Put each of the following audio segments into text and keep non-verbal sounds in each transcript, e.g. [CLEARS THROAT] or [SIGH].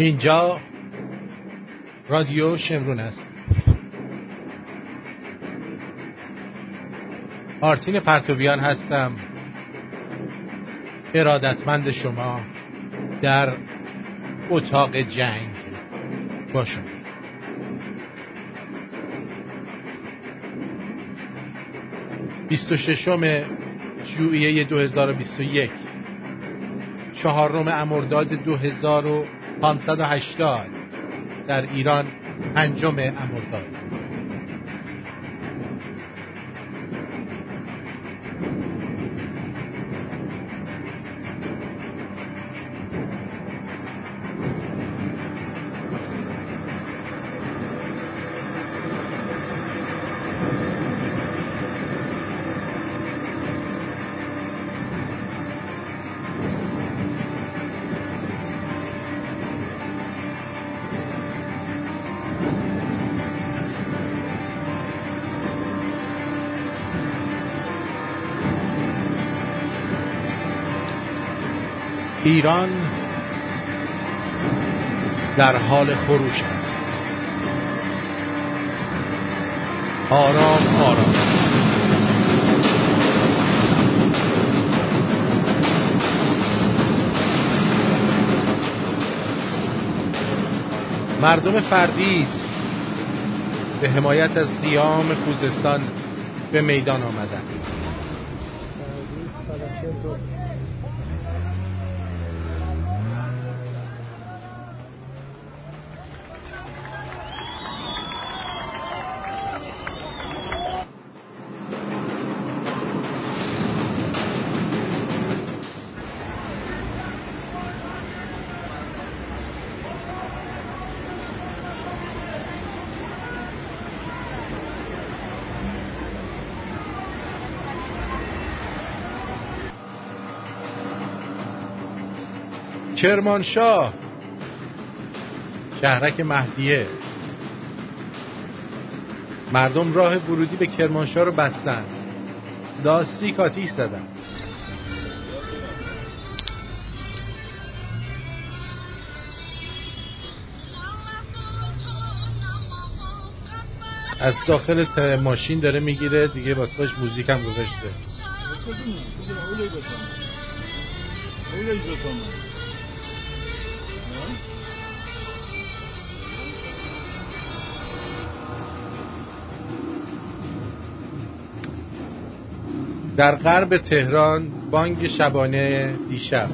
اینجا رادیو شمرون است. آرتین پرتویان هستم. ارادتمند شما در اتاق جنگ باشم 26 ژوئیه 2021 چهارم امرداد 2580 در ایران پنجم امرداد. ایران در حال خروش است. آرام آرام. مردم فردیس به حمایت از قیام خوزستان به میدان آمدند. کرمانشاه. شهرک مهدیه. مردم راه ورودی به کرمانشاه رو بستن. داستی کاتیش زدن. از داخل ماشین داره می‌گیره دیگه واسه موزیک هم گذاشته. در غرب تهران بانگ شبانه دیشب.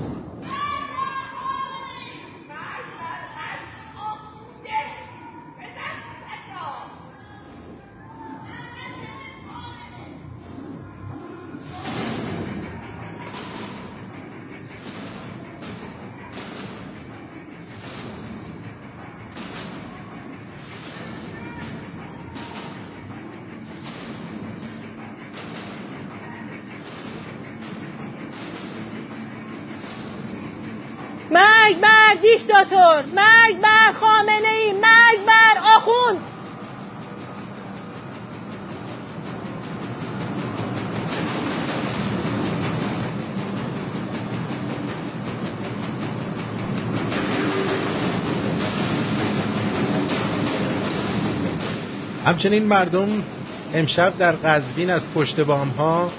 همچنین مردم امشب در قزوین از پشت بام ها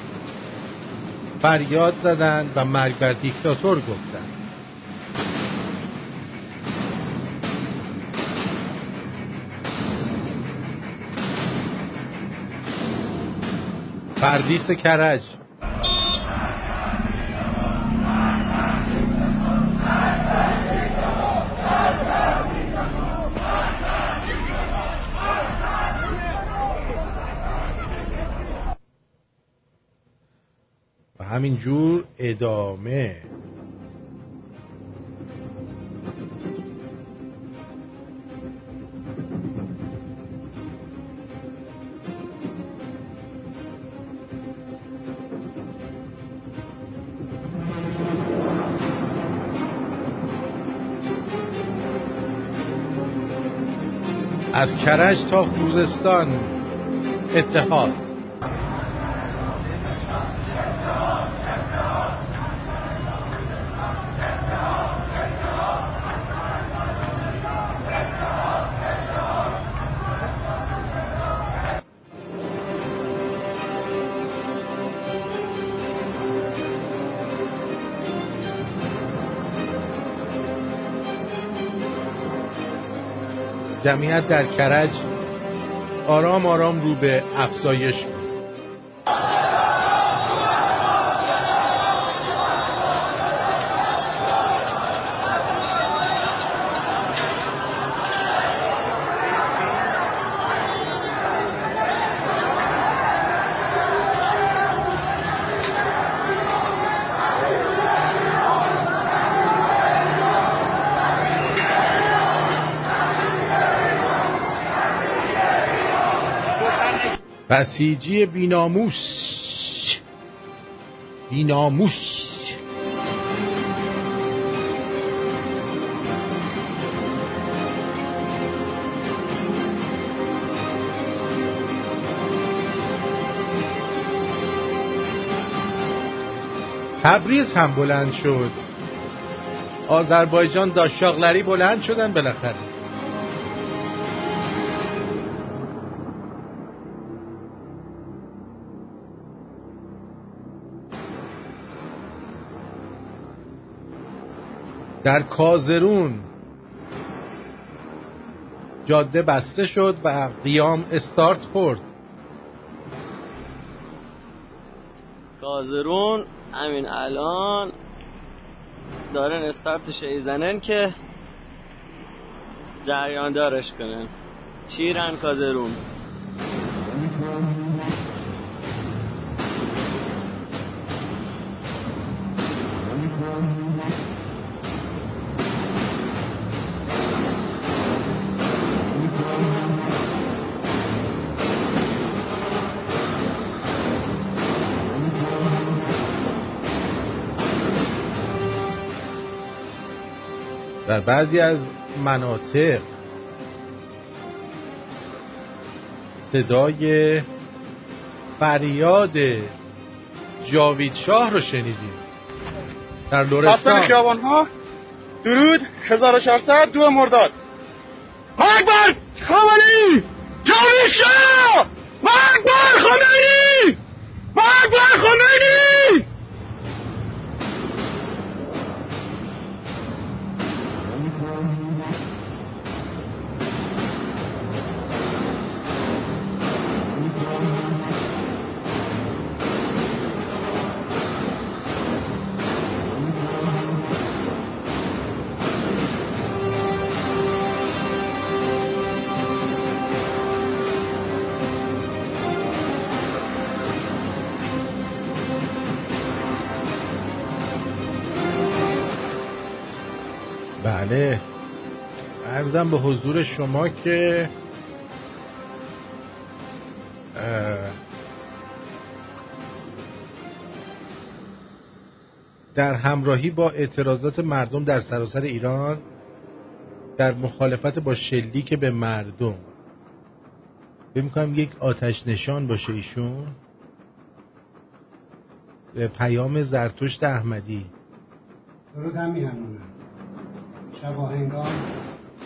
فریاد زدند و مرگ بر دیکتاتور گفتند پردیس کرج. همینجور ادامه. از کرج تا خوزستان اتحاد. جمعیت در کرج آرام آرام رو به افزایش بسیجی بیناموس. بیناموس. تبریز هم بلند شد. آذربایجان داشاغلری بلند شدن بالاخره. در کازرون. جاده بسته شد و قیام استارت خورد. کازرون همین الان دارن استارت شیزنن که جریان دارش کنن. شیرن کازرون؟ در بعضی از مناطق صدای فریاد جاوید شاه رو شنیدیم. در لورستان خیابان ها. درود. 1400 دو مرداد. اکبر! خامنه‌ای! جاوید شاه اکبر خامنه‌ای! اکبر خامنه‌ای! بله. ارزم به حضور شما که در همراهی با اعتراضات مردم در سراسر ایران در مخالفت با شلیک به مردم می‌کنم یک آتش نشان باشه ایشون. پیام زرتشت احمدی. درود هم میهنونم شبا هنگام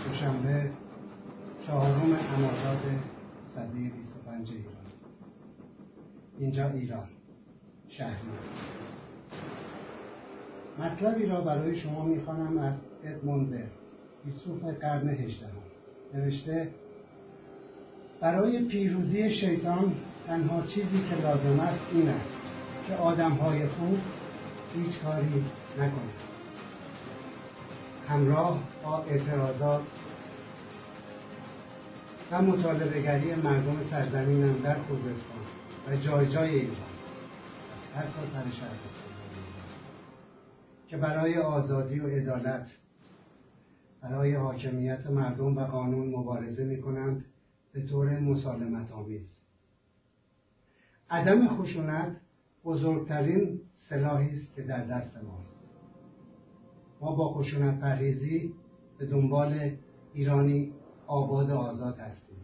دوشنبه چهارم امارات صده 25 ایران. اینجا ایران شهری. مطلبی را برای شما می‌خوانم از ادموند فیلسوف قرن هجدهم. نوشته برای پیروزی شیطان تنها چیزی که لازم است این است که آدمهای خوب هیچ کاری نکنند. همراه با اعتراضات و مطالبهگری مردم سرزمینم در خوزستان و جای جای ایران. از هر تا سر شهر که برای آزادی و عدالت برای حاکمیت مردم و قانون مبارزه می کنند به طور مسالمت آمیز عدم خشونت بزرگترین سلاحی است که در دست ماست. ما با خشونت پرهیزی به دنبال ایرانی آباد و آزاد هستیم.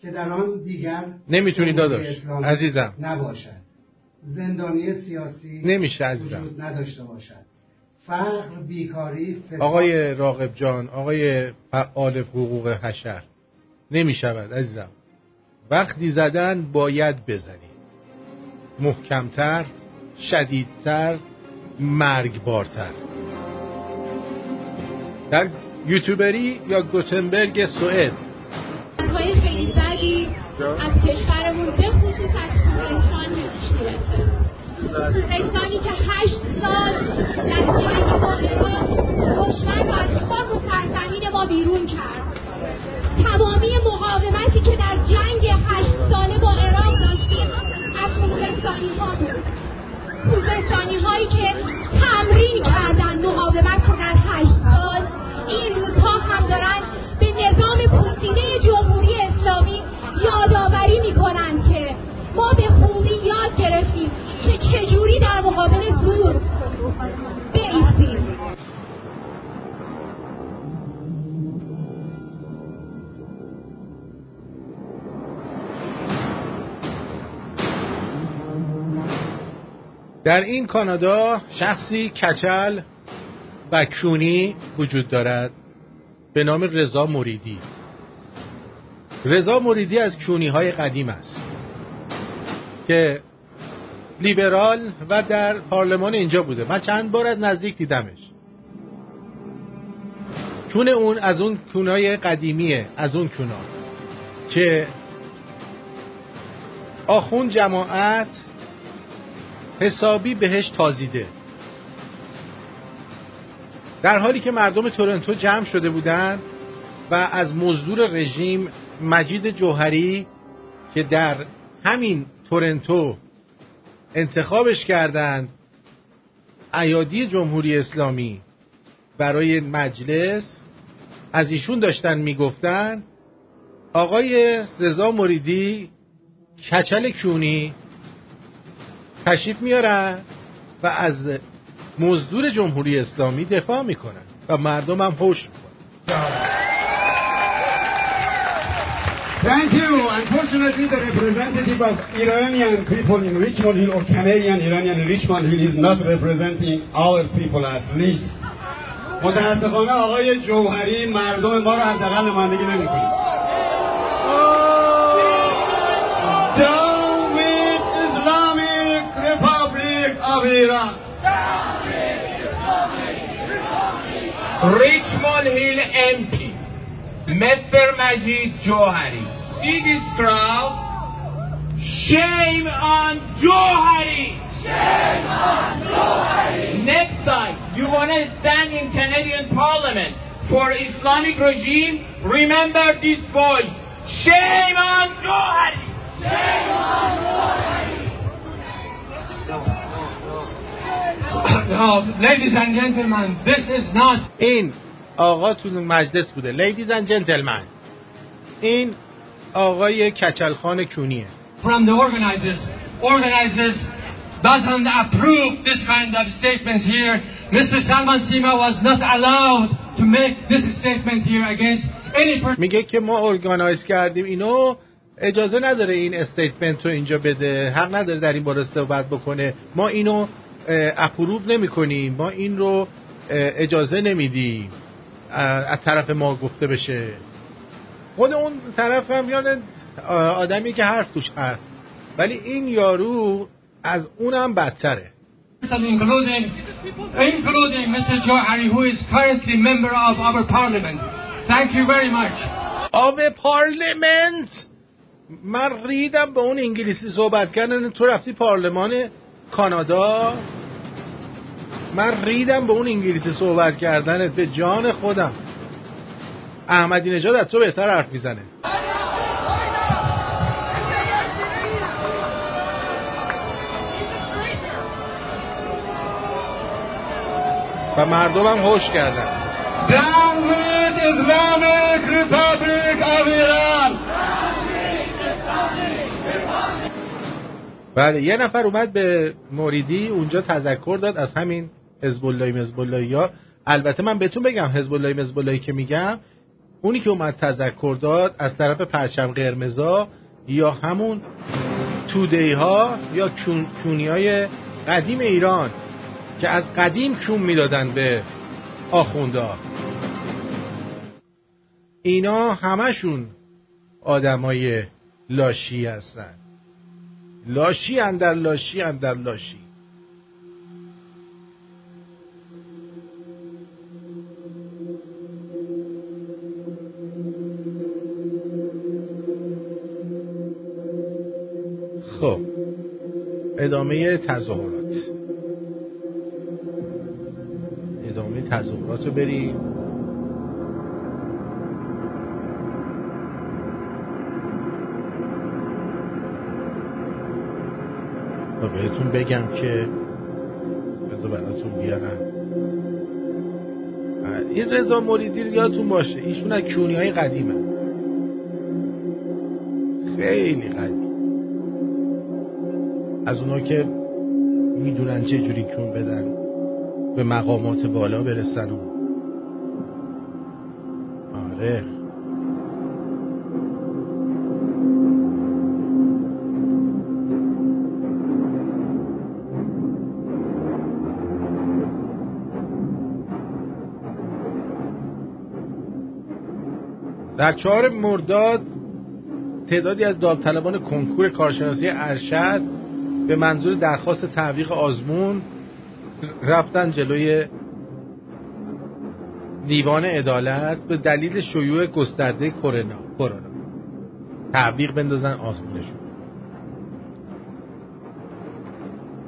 که در آن دیگر نمی‌تونی داداش عزیزم. نباشد. زندانی سیاسی نمیشه عزیزم. وجود نداشته باشد. فقر بیکاری آقای راقب جان آقای فعال حقوق حشر نمی‌شود عزیزم. وقتی زدن باید بزنی. محکمتر شدیدتر مرگبارتر. در یوتیوبری یا گوتنبرگ سوئد. های خیلی بدی از کشورمون به خصوص از خوزستان پیش گرفته خوزستانی که هشت سال در جنگ عراق دشمن رو از خاک و سرزمین ما بیرون کرد. تمامی مقاومتی که در جنگ هشت ساله با عراق داشتیم از خوزستانی ها بود. خوزستانی هایی که تمرین کردن مقاومت رو در هشت سال این روزها هم دارن به نظام پوسیده جمهوری اسلامی یادآوری می‌کنن که ما به خوبی یاد گرفتیم که چجوری در مقابل زور بیستیم. در این کانادا شخصی کچل و وجود دارد. به نام رضا مریدی. رضا مریدی از کونی های قدیم است که لیبرال و در پارلمان اینجا بوده. من چند بار از نزدیک دیدمش. کون اون از اون کونای قدیمیه از اون کونا که آخون جماعت حسابی بهش تازیده. در حالی که مردم تورنتو جمع شده بودند و از مزدور رژیم مجید جوهری که در همین تورنتو انتخابش کردند ایادی جمهوری اسلامی برای مجلس از ایشون داشتن می‌گفتن آقای رضا مریدی کچل کونی تشریف میارن و از مزدور جمهوری اسلامی دفاع می‌کنن و مردم هم هوش Thank you. Unfortunately, the representative of Iranian people in Richmond Hill or Canadian Iranian Richmond Hill is not representing our people at least. متاسفانه آقای جوهری مردم ما رو حداقل نمایندگی نمی‌کنه. Down with Islamic Republic of Iran. Richmond Hill MP, Mr. Majid Johari. See this crowd? Shame on Johari! Shame on Johari! Next time you want to stand in Canadian Parliament for Islamic regime, remember this voice. Shame on Johari! Shame on Johari! خب، این آقا تو مجلس بوده. ladies and gentlemen این آقای کچلخان کونیه. From the organizers. Organizers doesn't approve this kind of statements here. Mr salman sima was not allowed to make this statement here against any person میگه که ما organize کردیم. اینو اجازه نداره این statement رو اینجا بده. حق نداره در این باره صحبت بکنه. ما اینو اپروو نمی کنیم ما این رو اجازه نمیدیم از طرف ما گفته بشه خود اون طرف هم یعنی آدمی که حرف توش هست ولی این یارو از اونم بدتره including, including Mr. Johari, who is currently member of our parliament. Thank you very much. آب پارلمنت من ریدم به اون انگلیسی صحبت کردن تو رفتی پارلمان کانادا. من ریدم به اون انگلیسی صحبت کردنت به جان خودم. احمدی نژاد از تو بهتر حرف می‌زنه. و مردمم هوش کردن Iran. بله یه نفر اومد به موریدی اونجا تذکر داد از همین حزب الله مزب الله البته من بهتون بگم حزب الله الله که میگم اونی که اومد تذکر داد از طرف پرچم قرمزا یا همون تودهی ها یا کون، کونی های قدیم ایران که از قدیم کون می‌دادن به آخونده اینا همشون آدمای لاشی هستن. لاشی اندر لاشی اندر لاشی. خب ادامه تظاهرات. ادامه تظاهرات رو بریم. و بهتون بگم که بذار براتون بیارم. این رضا مریدی رو یادتون باشه ایشون از کیونی های قدیمه. خیلی قدیم. از اونا که می‌دونن چه جوری کون بدن به مقامات بالا برسن و آره. در چهار مرداد تعدادی از داوطلبان کنکور کارشناسی ارشد به منظور درخواست تعویق آزمون رفتن جلوی دیوان عدالت به دلیل شیوع گسترده کرونا. کرونا. تعویق بندازن آزمونشون.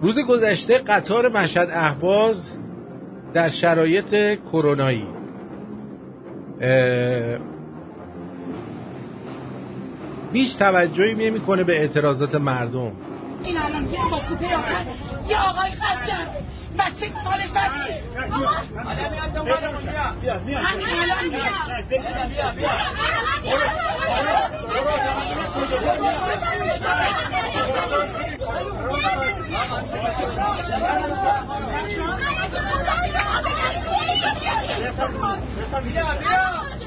روز گذشته قطار مشهد اهواز در شرایط کرونایی. بیش توجهی نمی‌کنه به اعتراضات مردم. این الان یه با کوپه یه آقای خشم بچه حالش بچه. همین الان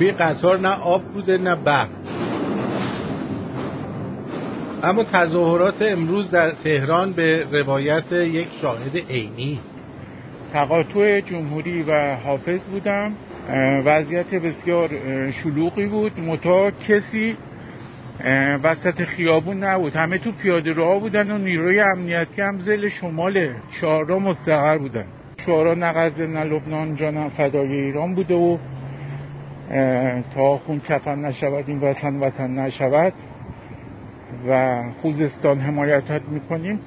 توی قطار نه آب بوده نه برق اما تظاهرات امروز در تهران به روایت یک شاهد عینی. تقاطع جمهوری و حافظ بودم. وضعیت بسیار شلوغی بود. متا کسی وسط خیابون نبود. همه تو پیاده راه بودن و نیروی امنیتی هم زل شمال شهرها مستقر بودن. شعارا نه نه لبنان جانم فدای ایران بوده و تا خون کفن نشود این وطن وطن نشود و خوزستان حمایتت می‌کنیم.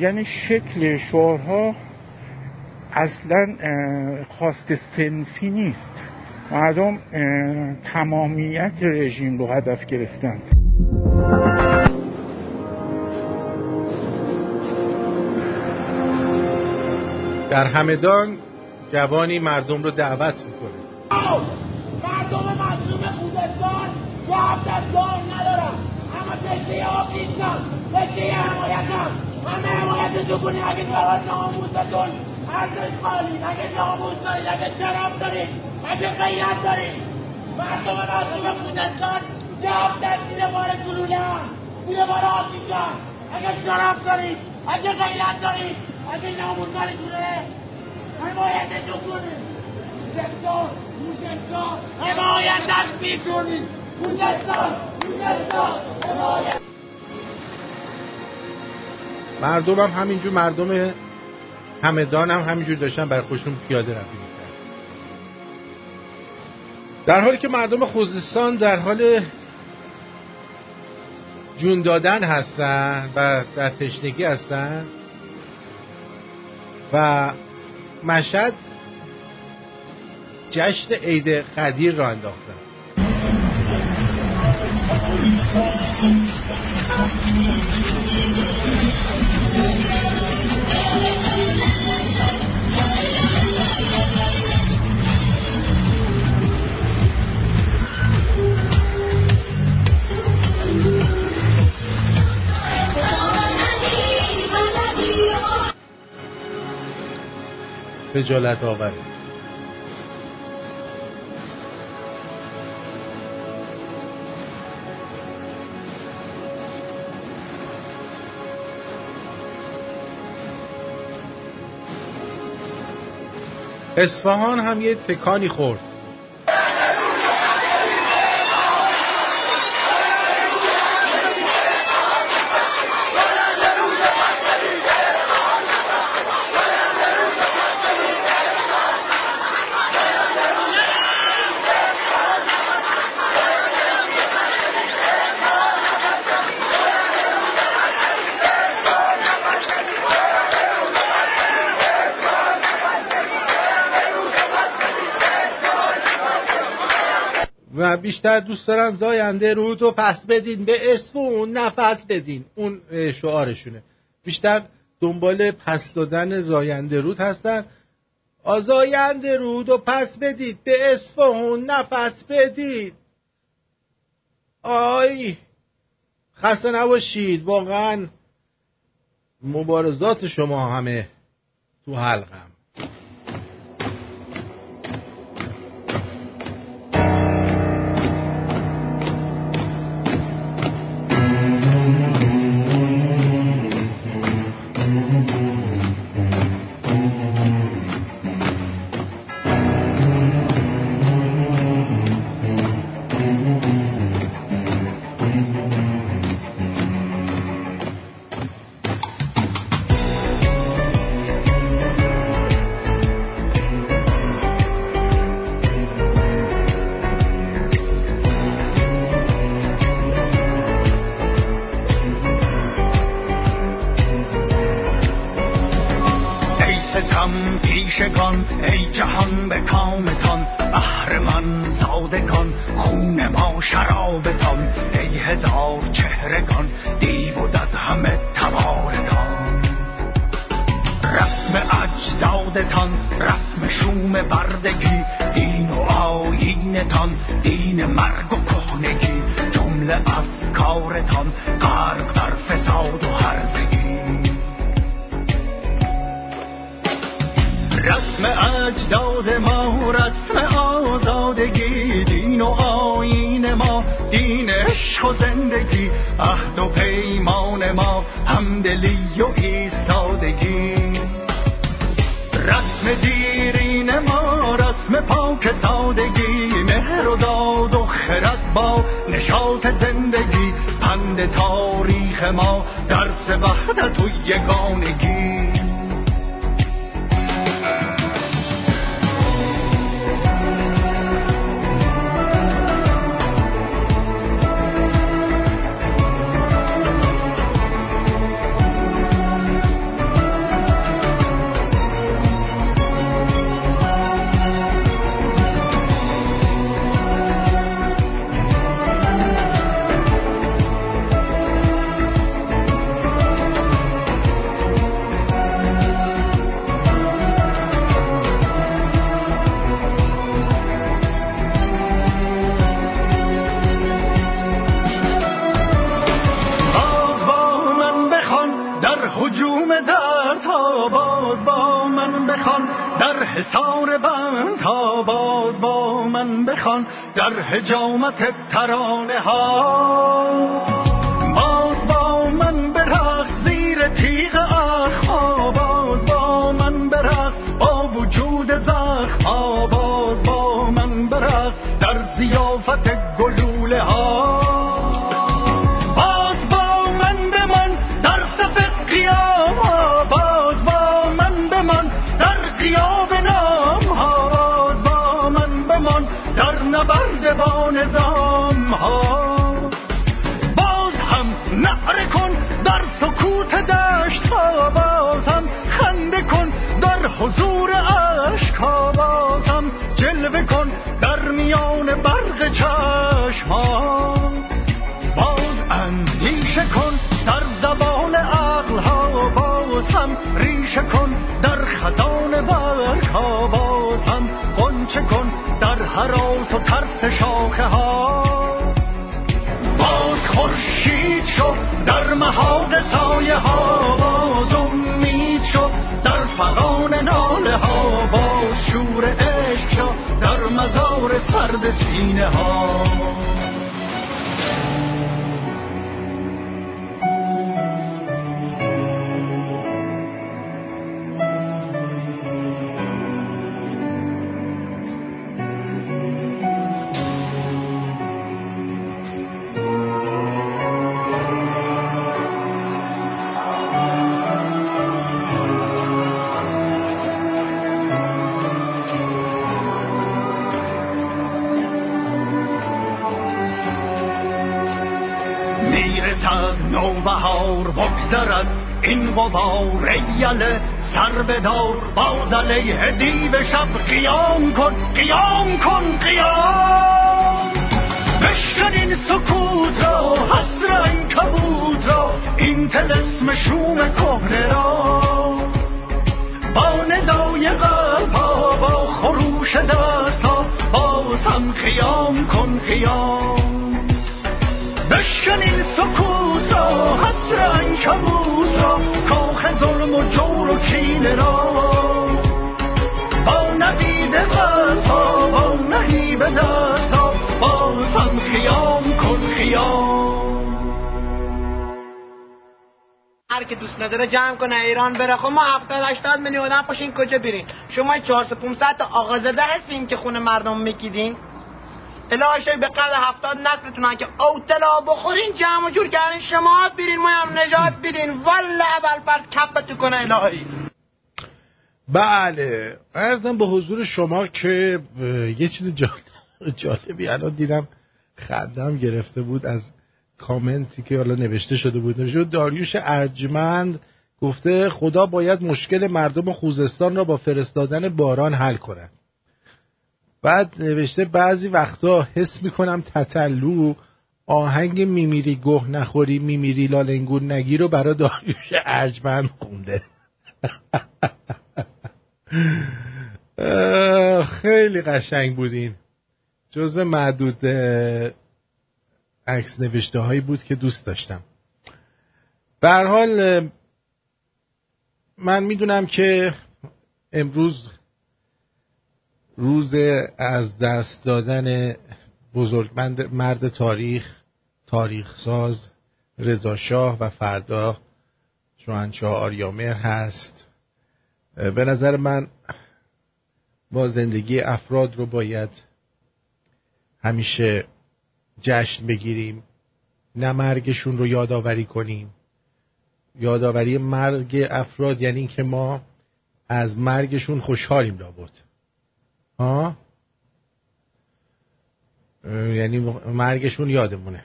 یعنی شکل شعارها اصلا خواست سنفی نیست. مردم تمامیت رژیم رو هدف گرفتن. در همدان جوانی مردم رو دعوت می‌کنه. مردم مظلوم خوزستان جواب دستگاه ندارم اما تشته آب نیستم تشته حمایتم همه حمایت جو کنید اگه فرار ناموستون ارزش خالی. اگه ناموس دارید اگه شرف دارید غیرت دارید مردم مظلوم خوزستان جواب دست زیر بار گلوله زیر بار آتیشه اگه شرف دارید اگه غیرت دارید اگه ناموس دارید حمایت کنید خوزستان خوزستان حمایتت می‌کنید خوزستان خوزستان حمایت. مردم هم همینجور مردم همدان هم همینجور داشتن برای خودشون پیاده می‌کرد در حالی که مردم خوزستان در حال جون دادن هستن و در تشنگی هستن و مشهد جشن عید قدیر را انداختن. خجالت آوره. اصفهان هم یه تکانی خورد. بیشتر دوست دارن زاینده رو تو پس بدین به اسم اون نفس بدین. اون شعارشونه. بیشتر دنبال پس دادن زاینده رود هستن. آزاینده رود و پس بدید به اسم اصفهون نفس بدید. آی خسته نباشید واقعا مبارزات شما همه تو حلقم. ساده کن خون ما شرابتان ای هزار چهرگان دیو و دد همه تبارتان رسم اجدادتان رسم شوم بردگی دین و آیینتان دین مرگ و کهنگی جمله افکارتان غرق در فساد و حرفی رسم اجداد ما رسم آزادگی دین و آین ما دین عشق و زندگی عهد و پیمان ما همدلی و ایستادگی. رسم دیرین ما رسم پاک سادگی مهر و داد و خرد با نشاط زندگی پند تاریخ ما درس وحدت و یگانگی. آباد باز با من بخوان در حجامت ترانه ها. شاخه ها باز خورشید شد در محاق سایه ها باز امید شد در فغان ناله ها باز شور عشق شد در مزار سرد سینه ها بهار بگذرد این غبار یله سر بدار باز علیه دیو شب قیام کن قیام کن قیام. بشکن این سکوت را حسر این کبود را این تلسم شوم کهنه را. با ندای غربا با خروش دستا باز هم خیام کن خیام کبوت را کاخ ظلم و جور و کینه را با نبید قلبا با نهیب دستا باز هم خیام کن خیام هر که دوست نداره جمع کنه ایران بره. خب ما 70 80 میلیون آدم پاشین کجا برین؟ شما 400 500 تا آقازاده هستین که خونه مردم میکیدین؟ الهی به قدر هفتاد نسلتون که اوتلا بخورین جمع و جور کردین شما برین ما هم نجات بدین. والا اول فرد کپتو کنه الهی. بله. ارزم به حضور شما که یه چیز جالب- جالبی الان دیدم خندم گرفته بود از کامنتی که حالا نوشته شده بود. نوشته بود داریوش ارجمند گفته خدا باید مشکل مردم خوزستان را با فرستادن باران حل کند. بعد نوشته بعضی وقتا حس می‌کنم تتلو آهنگ میمیری گه نخوری میمیری لالنگون نگی رو برای داریوش ارجمند خونده. خیلی قشنگ بودین جزو معدود عکس نوشته هایی بود که دوست داشتم. به حال من می‌دونم که امروز روز از دست دادن بزرگمند مرد تاریخ تاریخ ساز رضا شاه و فردا شاهنشاه آریامر هست. به نظر من با زندگی افراد رو باید همیشه جشن بگیریم. نه مرگشون رو یادآوری کنیم. یادآوری مرگ افراد یعنی اینکه ما از مرگشون خوشحالیم لابد. ها؟ یعنی مرگشون یادمونه.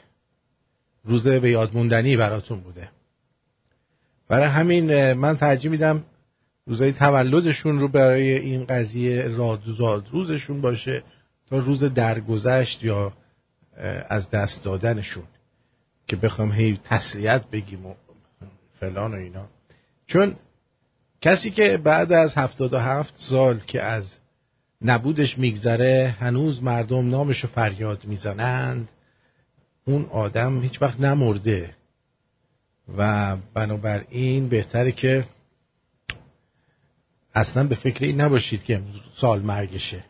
روز به یاد موندنی براتون بوده. برای همین من ترجیح میدم روزای تولدشون رو برای این قضیه رادزاد روزشون باشه تا روز درگذشت یا از دست دادنشون که بخوام هی تسلیت بگیم و فلان و اینا. چون کسی که بعد از هفتاد و هفت سال که از نبودش میگذره هنوز مردم نامشو فریاد می‌زنند. اون آدم هیچ وقت نمرده. و بنابراین بهتره که اصلا به فکر این نباشید که سال مرگشه.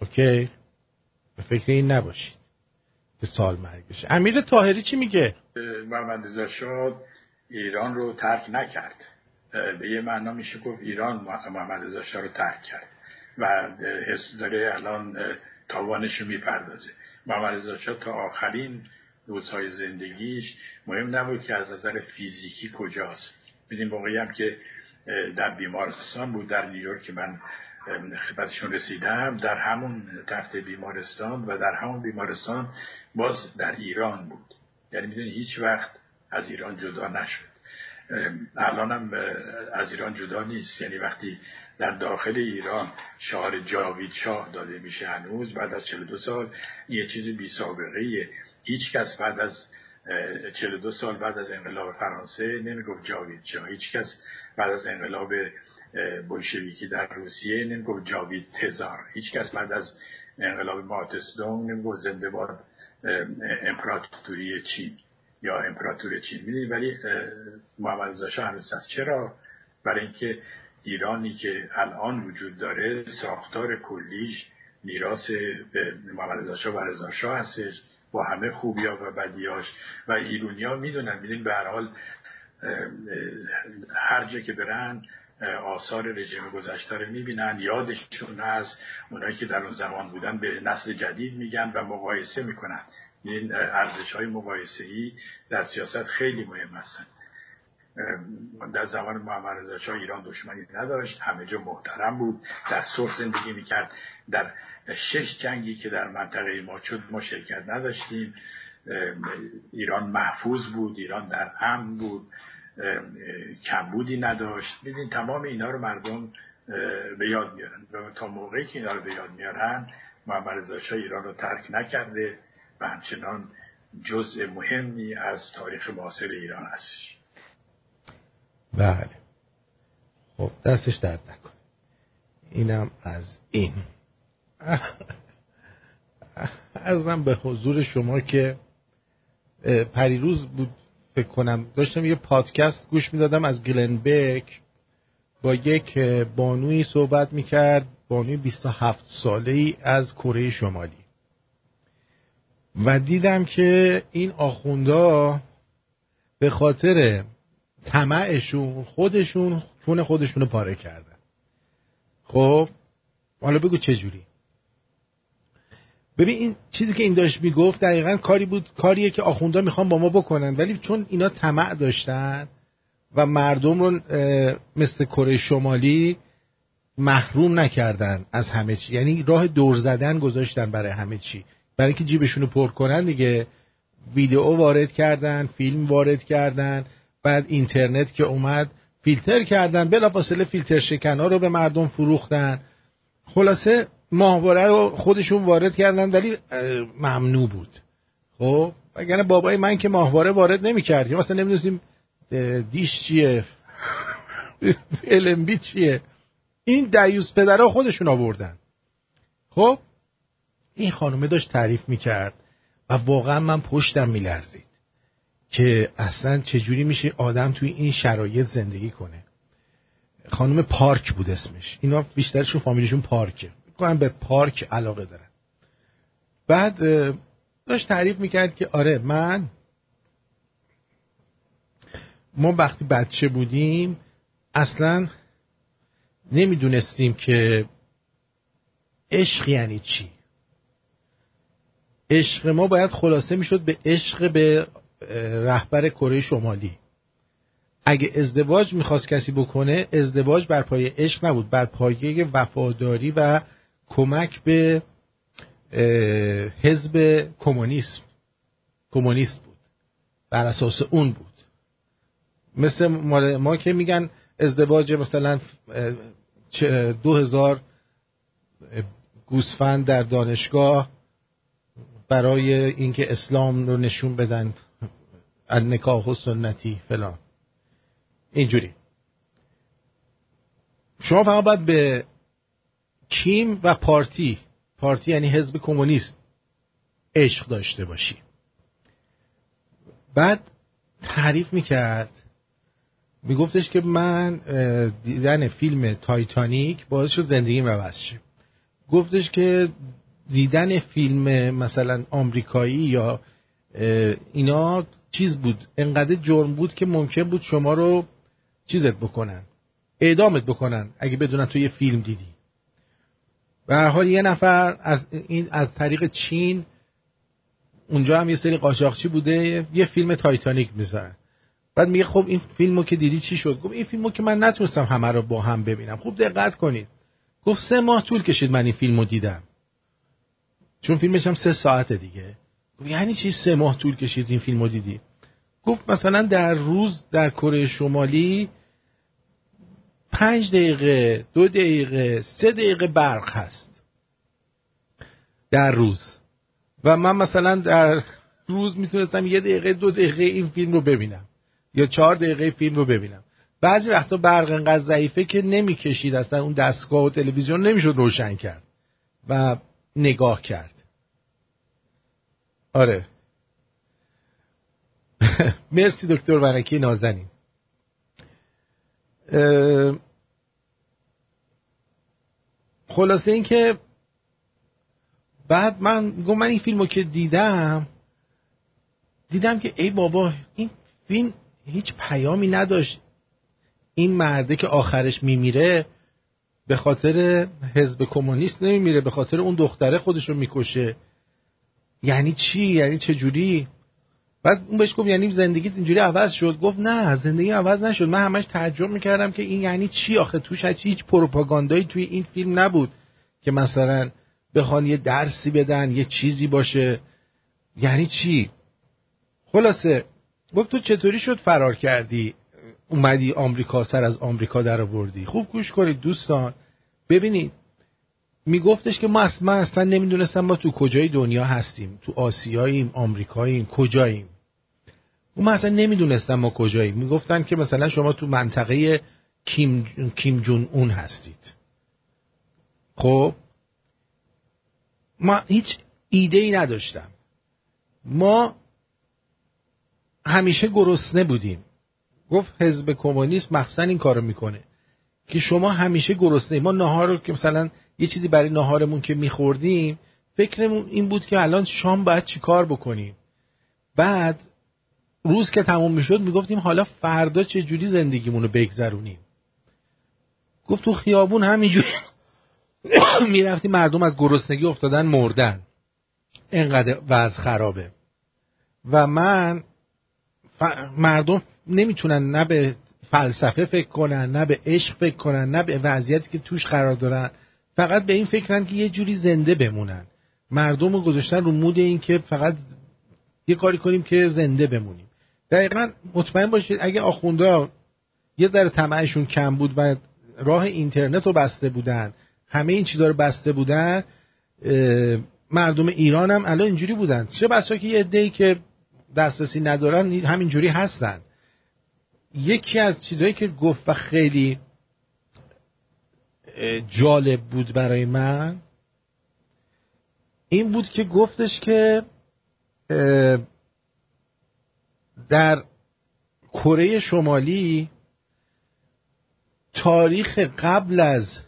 اوکی؟ به فکر این نباشید که سال مرگشه. امیر تاهری چی میگه؟ محمد ایران رو ترک نکرد. به یه معنا میشه گفت ایران محمد رضا شاه رو ترک کرد. و حس داره الان تاوانش رو می‌پردازه. محمد رضا شاه تا آخرین روزهای زندگیش مهم نبود که از نظر فیزیکی کجاست. میدیم موقعی هم که در بیمارستان بود در نیویورک من خدمتشون رسیدم در همون تخت بیمارستان و در همون بیمارستان باز در ایران بود. یعنی می‌دونی هیچ وقت از ایران جدا نشد. الان هم از ایران جدا نیست. یعنی وقتی در داخل ایران شعار جاوید شاه داده میشه هنوز بعد از 42 سال یه چیز بی سابقه هیچ کس بعد از 42 سال بعد از انقلاب فرانسه نمی‌گفت جاوید شاه. هیچ کس بعد از انقلاب بلشویکی در روسیه نمی‌گفت جاوید تزار. هیچ کس بعد از انقلاب ماتسدون نمی‌گفت زنده باد امپراتوری چین. یا امپراتور چین می‌دونی ولی محمد رضا شاه چرا؟ برای اینکه ایرانی که الان وجود داره ساختار کلیش میراث محمد رضا شاه و رضا شاه هستش با همه خوبیا و بدیاش و ایرونیا می‌دونن می‌دونی به هر حال هر جا که برن آثار رژیم گذشته رو می‌بینن یادشون هست اونایی که در اون زمان بودن به نسل جدید میگن و مقایسه می‌کنن. این ارزش های مقایسه ای در سیاست خیلی مهم هستن. در زمان محمد رضا شاه ایران دشمنی نداشت همه جا محترم بود در صلح زندگی می‌کرد در شش جنگی که در منطقه ما شد ما شرکت نداشتیم. ایران محفوظ بود ایران در امن بود کمبودی نداشت. ببین تمام اینا رو مردم به یاد میارن. تا موقعی که اینا رو به یاد میارن محمد رضا شاه ایران رو ترک نکرده. و همچنان جزء مهمی از تاریخ معاصر ایران هستش. بله. خب دستش درد نکن اینم از این. ارزم به حضور شما که پریروز بود فکر کنم. داشتم یه پادکست گوش می‌دادم از گلنبک با یک بانوی صحبت می‌کرد. بانوی 27 ساله ای از کره شمالی. و دیدم که این آخوندا به خاطر طمعشون خودشون خون خودشونو پاره کردن خب حالا بگو چه جوری؟ ببین این چیزی که این داشت می‌گفت دقیقا کاری بود کاریه که آخوندا می‌خوان با ما بکنن. ولی چون اینا طمع داشتن و مردم رو مثل کره شمالی محروم نکردن از همه چی یعنی راه دور زدن گذاشتن برای همه چی. برای اینکه جیبشون رو پر کنن دیگه. ویدیو وارد کردن فیلم وارد کردن بعد اینترنت که اومد فیلتر کردن. بلافاصله فیلتر شکن رو به مردم فروختن. خلاصه ماهواره رو خودشون وارد کردن ولی ممنوع بود. خب اگر بابای من که ماهواره وارد نمی‌کرد. مثلا نمی‌دونستیم دیش چیه [LAUGHS] LMB چیه. این دیوز پدرها خودشون آوردن. خب این خانومه داشت تعریف می‌کرد و واقعا من پشتم میلرزید که اصلا چجوری میشه آدم توی این شرایط زندگی کنه. خانم پارک بود اسمش. اینا بیشترشون فامیلیشون پارکه. کنم به پارک علاقه دارن. بعد داشت تعریف می‌کرد که آره من ما وقتی بچه بودیم اصلا نمی‌دونستیم که عشق یعنی چی. عشق ما باید خلاصه می‌شد به عشق به رهبر کره شمالی. اگه ازدواج می‌خواست کسی بکنه ازدواج بر پایه عشق نبود. بر پایه وفاداری و کمک به حزب کمونیسم. کمونیست بود. بر اساس اون بود. مثل ما که میگن ازدواج مثلا دو هزار گوسفند در دانشگاه برای اینکه اسلام رو نشون بدن. نکاح و سنتی فلان. اینجوری. شما فقط باید به کیم و پارتی پارتی یعنی حزب کمونیست عشق داشته باشی. بعد تعریف می‌کرد. میگفتش که من دیدن فیلم تایتانیک باعث شد زندگیم عوض شه. گفتش که دیدن فیلم مثلا آمریکایی یا اینا چیز بود انقدر جرم بود که ممکن بود شما رو چیزت بکنن اعدامت بکنن اگه بدونن تو یه فیلم دیدی. به حال یه نفر از این از طریق چین اونجا هم یه سری قاچاقچی بوده یه فیلم تایتانیک می‌ذارن بعد میگه خب این فیلمو که دیدی چی شد؟ گفت این فیلمو که من نتونستم همه رو با هم ببینم. خوب دقت کنید. گفت سه ماه طول کشید من این فیلمو دیدم. چون فیلمش هم سه ساعته دیگه. یعنی چی سه ماه طول کشید این فیلمو دیدی؟ گفت مثلا در روز در کره شمالی پنج دقیقه دو دقیقه سه دقیقه برق هست. در روز. و من مثلا در روز می‌تونستم یه دقیقه دو دقیقه این فیلم رو ببینم. یا چهار دقیقه فیلم رو ببینم. بعضی وقتا برق انقدر ضعیفه که نمی‌کشید. اصلا اون دستگاه و تلویزیون نمی‌شد روشن کرد و نگاه کرد. آره. [LAUGHS] مرسی دکتر ورکی نازنین. خلاصه این که بعد من گفت من این فیلم که دیدم دیدم که ای بابا این فیلم هیچ پیامی نداشت. این مرده که آخرش میمیره به خاطر حزب کمونیست نمیمیره به خاطر اون دختره خودش رو می‌کشه. یعنی چی؟ یعنی چه جوری؟ بعد اون بهش گفت یعنی زندگیت اینجوری عوض شد. گفت نه زندگی عوض نشد. من همش تعجب می‌کردم که این یعنی چی آخه؟ توش هیچ پروپاگاندایی توی این فیلم نبود که مثلا بخوان یه درسی بدن یه چیزی باشه. یعنی چی؟ خلاصه گفت تو چطوری شد فرار کردی؟ اومدی آمریکا سر از آمریکا در آوردی. خوب گوش کنید دوستان. ببینید میگفتش که ما اصلا, اصلا نمی‌دونستم ما تو کجای دنیا هستیم. تو آسیاییم آمریکاییم کجاییم؟ ما اصلا نمی‌دونستم ما کجاییم. می‌گفتن که مثلا شما تو منطقه کیم, کیم جون اون هستید. خب؟ ما هیچ ایده ای نداشتم. ما همیشه گرسنه بودیم. گفت حزب کمونیست مخصن این کارو می‌کنه. که شما همیشه گرسنه. ما نهار رو که مثلا یه چیزی برای نهارمون که میخوردیم فکرمون این بود که الان شام باید چی کار بکنیم. بعد روز که تموم می‌شد می‌گفتیم حالا فردا چه جوری زندگیمون رو بگذرونیم. گفت تو خیابون همینجوری [COUGHS] می‌رفتیم مردم از گرسنگی افتادن مردن. اینقدر وضع خرابه. و من مردم نمی‌تونن نه به فلسفه فکر کنن نه به عشق فکر کنن نه به وضعیتی که توش قرار دارن. فقط به این فکرن که یه جوری زنده بمونن. مردم رو گذاشتن رو مود این که فقط یه کاری کنیم که زنده بمونیم. دقیقا مطمئن باشید اگه آخونده یه ذره طمعشون کم بود و راه اینترنت رو بسته بودن همه این چیزها رو بسته بودن مردم ایران هم الان اینجوری بودن. چه بسا که یه عده‌ای که دسترسی ندارن همینجوری هستن. یکی از چیزهایی که گفت و خیلی جالب بود برای من. این بود که گفتش که در کره شمالی تاریخ قبل از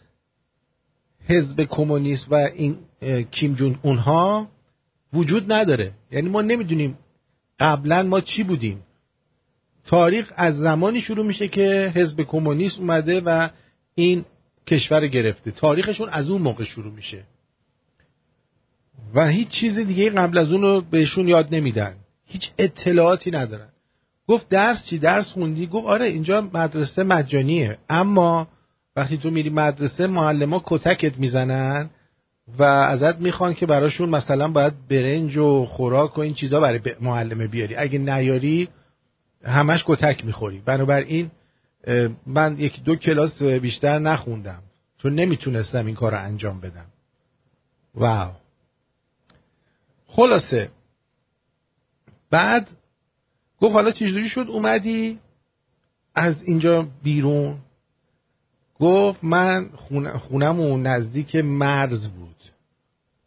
حزب کمونیست و این کیم جون اونها وجود نداره. یعنی ما نمی‌دونیم قبلا ما چی بودیم. تاریخ از زمانی شروع میشه که حزب کمونیست اومده و این کشور گرفته. تاریخشون از اون موقع شروع میشه. و هیچ چیز دیگه قبل از اون رو بهشون یاد نمیدن. هیچ اطلاعاتی ندارن. گفت درس چی؟ درس خوندی؟ گفت آره اینجا مدرسه مجانیه. اما وقتی تو میری مدرسه معلم کتکت می‌زنن و ازت می‌خوان که براشون مثلا باید برنج و خوراک و این چیزا برای معلمه بیاری. اگه نیاری همش کتک می‌خوری. بنابراین من یک دو کلاس بیشتر نخوندم چون نمی‌تونستم این کار رو انجام بدم. واو. خلاصه. بعد گفت حالا چجوری شد اومدی از اینجا بیرون. گفت من خونم نزدیک مرز بود.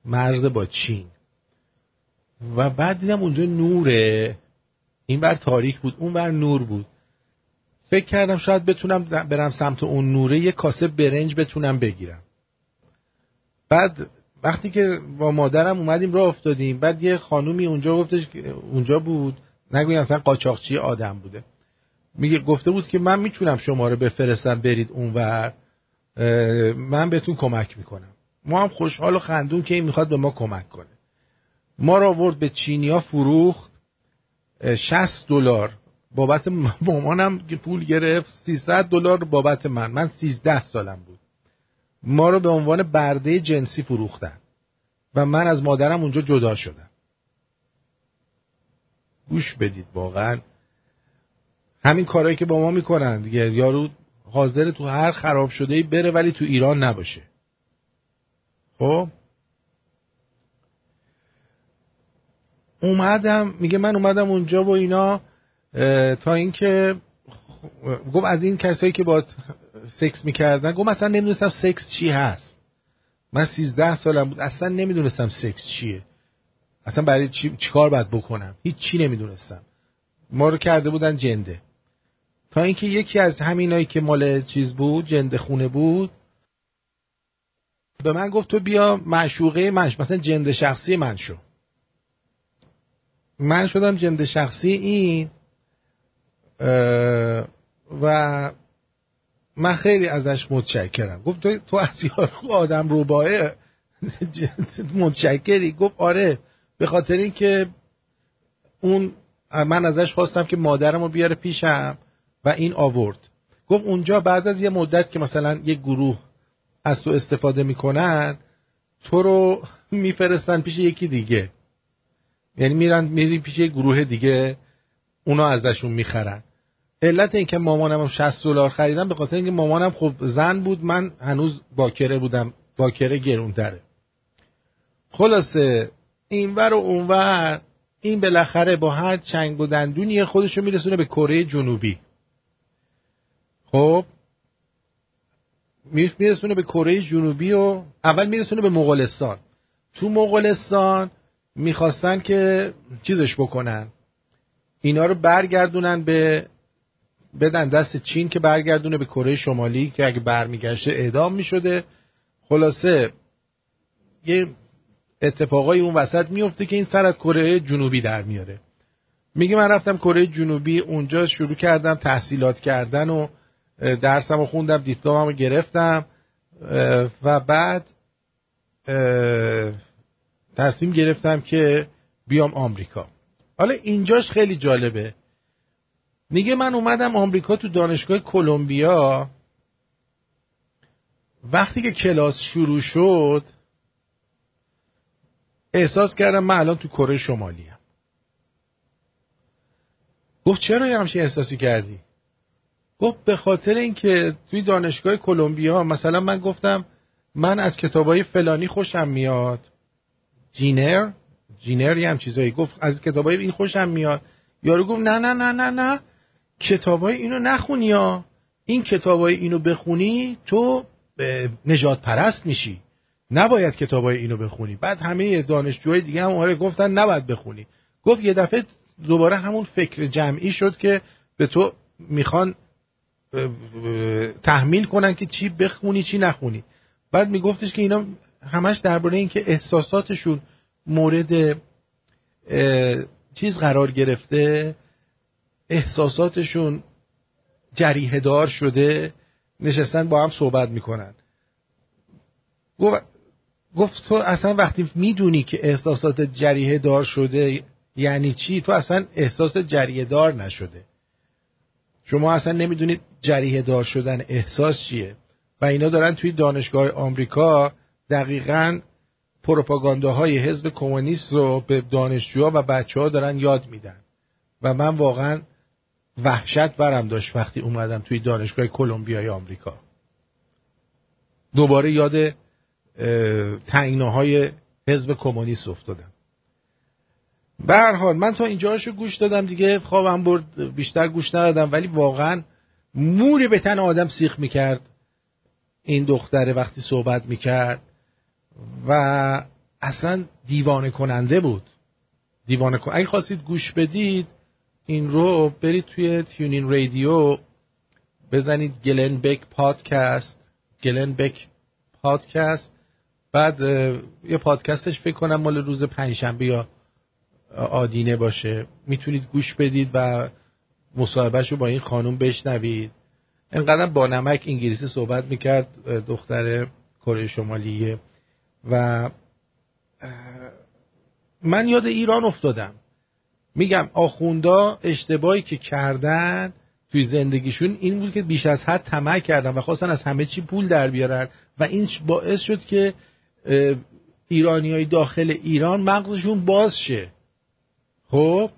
مرز با چین. و بعد دیدم اونجا نوره. این بر تاریک بود اون بر نور بود. فکر کردم شاید بتونم برم سمت اون نوره یه کاسه برنج بتونم بگیرم. بعد وقتی که با مادرم اومدیم راه افتادیم بعد یه خانومی اونجا گفتش اونجا بود. نگویم اصلا قاچاقچی آدم بوده. میگه گفته بود که من می‌تونم شما رو بفرستم برید اونور من بهتون کمک می‌کنم. ما هم خوشحال و خندون که این می‌خواد به ما کمک کنه. ما را ورد به چینیا فروخت 60 دلار. بابت [LAUGHS] مامانم که پول گرفت. 300 دلار بابت من. من 13 سالم بود. ما رو به عنوان برده جنسی فروختن. و من از مادرم اونجا جدا شدم. گوش بدید واقعا. همین کارهایی که با ما می‌کنن دیگه. یارو حاضر تو هر خراب شده ای بره ولی تو ایران نباشه. خب؟ اومدم. میگه من اومدم اونجا و اینا. تا اینکه گفت از این کسایی که با سکس می‌کردن گفت مثلا نمی‌دونستم سکس چی هست. من سیزده سالم بود اصلا نمی‌دونستم سکس چیه. اصلا برای چی, چی کار باید بکنم؟ هیچ چی نمی‌دونستم. ما رو کرده بودن جنده. تا اینکه یکی از همینایی که مال چیز بود جنده خونه بود به من گفت تو بیا معشوقه من مثلا جنده شخصی من شو. من شدم جنده شخصی این و من خیلی ازش متشکرم. گفت تو, تو از یارو آدم روباه [LAUGHS] متشکری. گفت آره به خاطر اینکه اون من ازش خواستم که مادرم رو بیاره پیشم و این آورد. گفت اونجا بعد از یه مدت که مثلا یه گروه از تو استفاده می‌کنن تو رو میفرستن پیش یکی دیگه. یعنی میرن میری پیش یه گروه دیگه اونا ازشون می‌خرن. علت این که مامانم 60 دلار خریدم به خاطر اینکه مامانم خب زن بود من هنوز باکره بودم. باکره گرونتره. خلاصه اینور و اونور این بالاخره با هر چنگ و دندونی خودشو میرسونه به کره جنوبی. خب میرسونه به کره جنوبی و اول میرسونه به مغولستان. تو مغولستان می‌خواستن که چیزش بکنن؟ اینا رو برگردونن به بدن دست چین که برگردونه به کره شمالی که اگه برمیگشته اعدام می‌شده. خلاصه یه اتفاقای اون وسط میفته که این سر از کره جنوبی در میاره. میگه من رفتم کره جنوبی اونجا شروع کردم تحصیلات کردن و درسم رو خوندم دیپلمم رو گرفتم و بعد تصمیم گرفتم که بیام آمریکا. حالا اینجاش خیلی جالبه. میگه من اومدم آمریکا تو دانشگاه کلمبیا. وقتی که کلاس شروع شد احساس کردم من الان تو کره شمالی هم. گفت چرا یه همچین احساسی کردی؟ گفت به خاطر اینکه توی دانشگاه کلمبیا مثلا من گفتم من از کتابای فلانی خوشم میاد. جینر؟ جینر هم چیزایی گفت از کتابای این خوشم میاد. یارو گفت نه نه نه نه نه. کتابای اینو نخونی یا؟ این کتابای اینو بخونی تو نجات پرست میشی. نباید کتابای اینو بخونی. بعد همه دانشجوهای دیگه هم آره گفتن نباید بخونی. گفت یه دفعه دوباره همون فکر جمعی شد که به تو می‌خوان تحمیل کنن که چی بخونی چی نخونی. بعد میگفتش که اینا همش درباره اینکه احساساتشون مورد چیز قرار گرفته. احساساتشون جریه دار شده نشستن با هم صحبت می‌کنن. گفت, تو اصلا وقتی می‌دونی که احساسات جریه دار شده یعنی چی تو اصلا احساس جریه دار نشده. شما اصلا نمی‌دونید جریه دار شدن احساس چیه. و اینا دارن توی دانشگاه آمریکا دقیقا پروپاگانداهای حزب کمونیست رو به دانشجوها و بچه ها دارن یاد میدن. و من واقعا وحشت برم داشت وقتی اومدم توی دانشگاه کلمبیای آمریکا. دوباره یاد های حزب کمونیست افتادم. به من تا اینجاشو گوش دادم دیگه خوابم برد بیشتر گوش ندادم ولی واقعا موری به تن آدم سیخ می‌کرد. این دختره وقتی صحبت می‌کرد و اصلا دیوانه کننده بود. دیوانه کن... اگه خواستید گوش بدید این رو برید توی تیونین رادیو بزنید گلن بک پادکست گلن بک پادکست. بعد یه پادکستش فکر کنم مال روز پنجشنبه یا آدینه باشه. می‌تونید گوش بدید و مصاحبهش رو با این خانوم بشنوید. انقدر با نمک انگلیسی صحبت می‌کرد دختر کره شمالیه. و من یاد ایران افتادم. میگم آخوندا اشتباهی که کردن توی زندگیشون این بود که بیش از حد طمع کردن و خواستن از همه چی پول در بیارن و این باعث شد که ایرانی های داخل ایران مغزشون باز شه. خب؟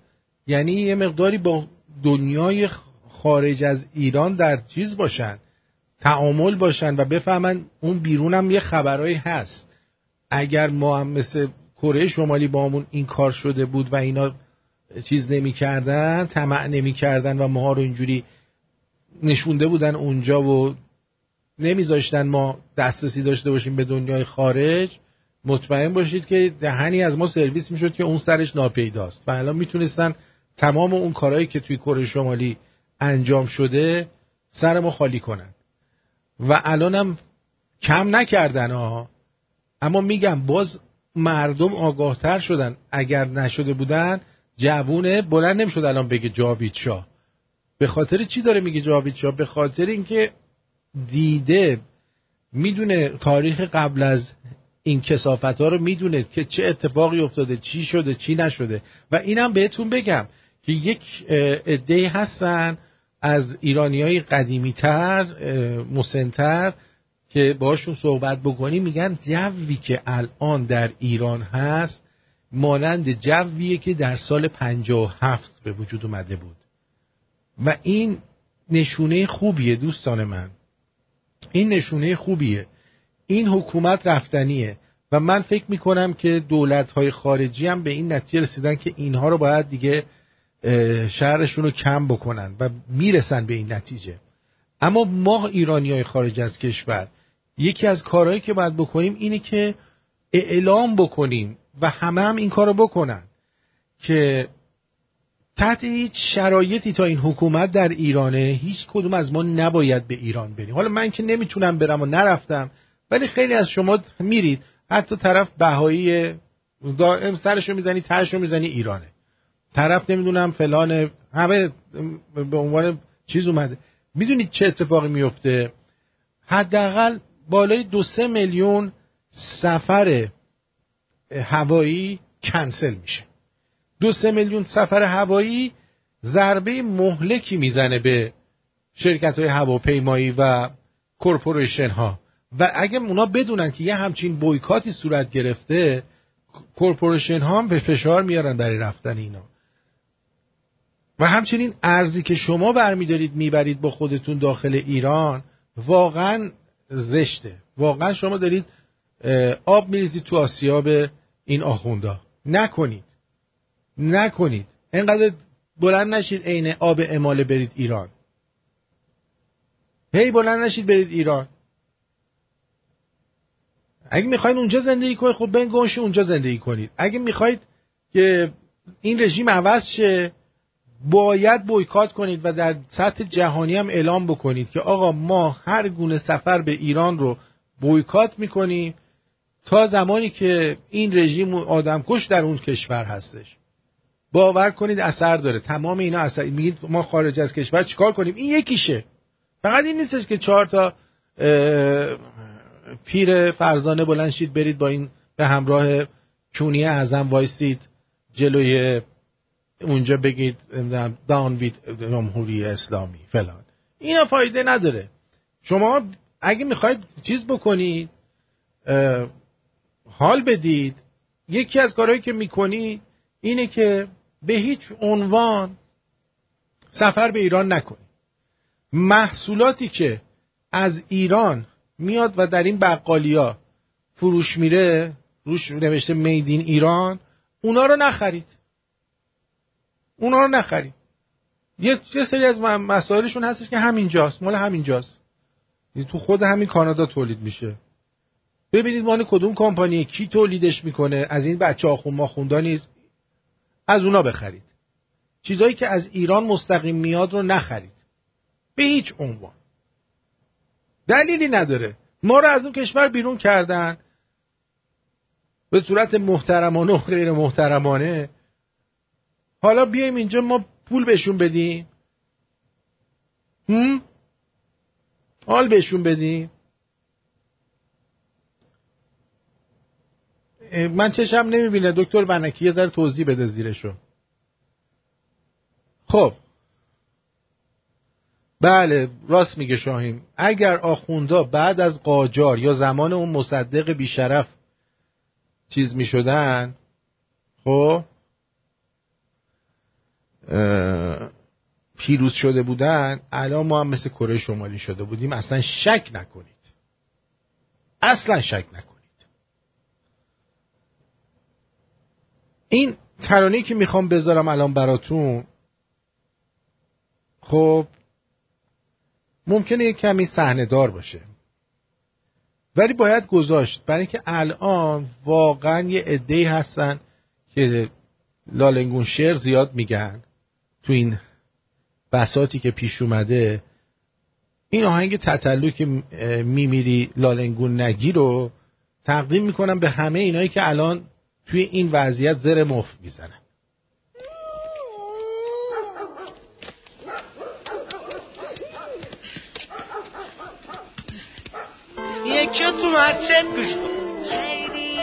یعنی یه مقداری با دنیای خارج از ایران در چیز باشن تعامل باشن و بفهمن اون بیرون هم یه خبرهایی هست. اگر ما هم مثل کره شمالی با این کار شده بود و اینا چیز نمی‌کردن طمع نمی‌کردن و ما رو اینجوری نشونده بودن اونجا و نمیذاشتن ما دسترسی داشته باشیم به دنیای خارج. مطمئن باشید که دهنی از ما سرویس می‌شد که اون سرش ناپیداست و الان می‌تونستن تمام اون کارهایی که توی کره شمالی انجام شده سر ما خالی کنن. و الانم کم نکردن ها اما میگم باز مردم آگاهتر شدن اگر نشده بودن جوونه بلند نمی‌شد الان بگه جاوید شاه. به خاطر چی داره میگه جاوید شاه؟ به خاطر اینکه دیده می‌دونه تاریخ قبل از این کسافت ها رو می‌دونه که چه اتفاقی افتاده چی شده چی نشده. و اینم بهتون بگم که یک عده هستن از ایرانی های قدیمی تر مسنتر که باشون صحبت بکنی میگن جوی که الان در ایران هست مانند جویه که در سال 57 به وجود اومده بود. و این نشونه خوبیه دوستان من. این نشونه خوبیه. این حکومت رفتنیه. و من فکر می‌کنم که دولت های خارجی هم به این نتیجه رسیدن که اینها رو باید دیگه شهرشون رو کم بکنن و می‌رسن به این نتیجه. اما ما ایرانی های خارج از کشور یکی از کارهایی که باید بکنیم اینه که اعلام بکنیم و همه هم این کارو بکنن که تحت هیچ شرایطی تا این حکومت در ایرانه هیچ کدوم از ما نباید به ایران بریم. حالا من که نمی‌تونم برم و نرفتم ولی خیلی از شما میرید. حتی طرف بهایی دائم سرشو می‌زنی ترشو می‌زنی ایرانه. طرف نمی‌دونم فلان همه به عنوان چیز اومده. می‌دونید چه اتفاقی میفته؟ حداقل بالای دو سه میلیون سفر هوایی کنسل میشه. دو سه میلیون سفر هوایی ضربه مهلکی می‌زنه به شرکت های هواپیمایی و کورپوریشن ها و اگه اونا بدونن که یه همچین بویکاتی صورت گرفته کورپوریشن ها هم به فشار میارن برای رفتن اینا. و همچنین ارزی که شما برمیدارید می‌برید با خودتون داخل ایران واقعا زشته. واقعا شما دارید آب میریزید تو آسیاب این آخوندا نکنید. نکنید. اینقدر بلند نشید عین آب اماله برید ایران. هی بلند نشید برید ایران. اگه می‌خواید اونجا زندگی کنید خب بنگوش اونجا زندگی کنید. اگه می‌خواید که این رژیم عوض شه باید بویکات کنید و در سطح جهانی هم اعلام بکنید که آقا ما هر گونه سفر به ایران رو بویکات می‌کنیم. تا زمانی که این رژیم آدمکش در اون کشور هستش. باور کنید اثر داره. تمام اینا اثر میگید ما خارج از کشور چیکار کنیم؟ این یکیشه. فقط این نیستش که چهار تا پیر فرزانه بلند شید برید با این به همراه چونی اعظم وایستید جلوی اونجا بگید دانوید جمهوری اسلامی فلان. اینا فایده نداره. شما اگه می‌خواید چیز بکنید حال بدید. یکی از کارهایی که می‌کنید اینه که به هیچ عنوان سفر به ایران نکنید محصولاتی که از ایران میاد و در این بقالیا فروش میره روش نوشته میدین ایران اونا رو نخرید. اونا رو نخرید. یه سری از مسائلشون هستش که همینجاست مال همینجاست. تو خود همین کانادا تولید میشه. ببینید مال کدوم کمپانی کی تولیدش می‌کنه. از این بچه آخون ما خوندا نیست. از اونا بخرید. چیزایی که از ایران مستقیم میاد رو نخرید. به هیچ عنوان. دلیلی نداره. ما رو از اون کشور بیرون کردن. به صورت محترمانه و غیر محترمانه. حالا بیایم اینجا ما پول بهشون بدیم. هم؟ حال بهشون بدیم. من چشم نمی‌بینه. دکتر ونکی یه ذره توضیح بده زیرشو. خب. بله راست میگه شاهیم اگر آخوندا بعد از قاجار یا زمان اون مصدق بیشرف چیز می‌شدن خب پیروز شده بودن الان ما هم مثل کره شمالی شده بودیم. اصلا شک نکنید. اصلا شک نکنید. این ترانه که می‌خوام بذارم الان براتون خب ممکنه یک کمی صحنه دار باشه. ولی باید گذاشت. برای اینکه الان واقعا یه عده‌ای هستن که لالنگون شعر زیاد میگن تو این بساتی که پیش اومده. این آهنگ تطلو که میمیری لالنگون نگی رو تقدیم می‌کنم به همه اینایی که الان توی این وضعیت زر مفت می‌زنن یکی تو مسجد گوش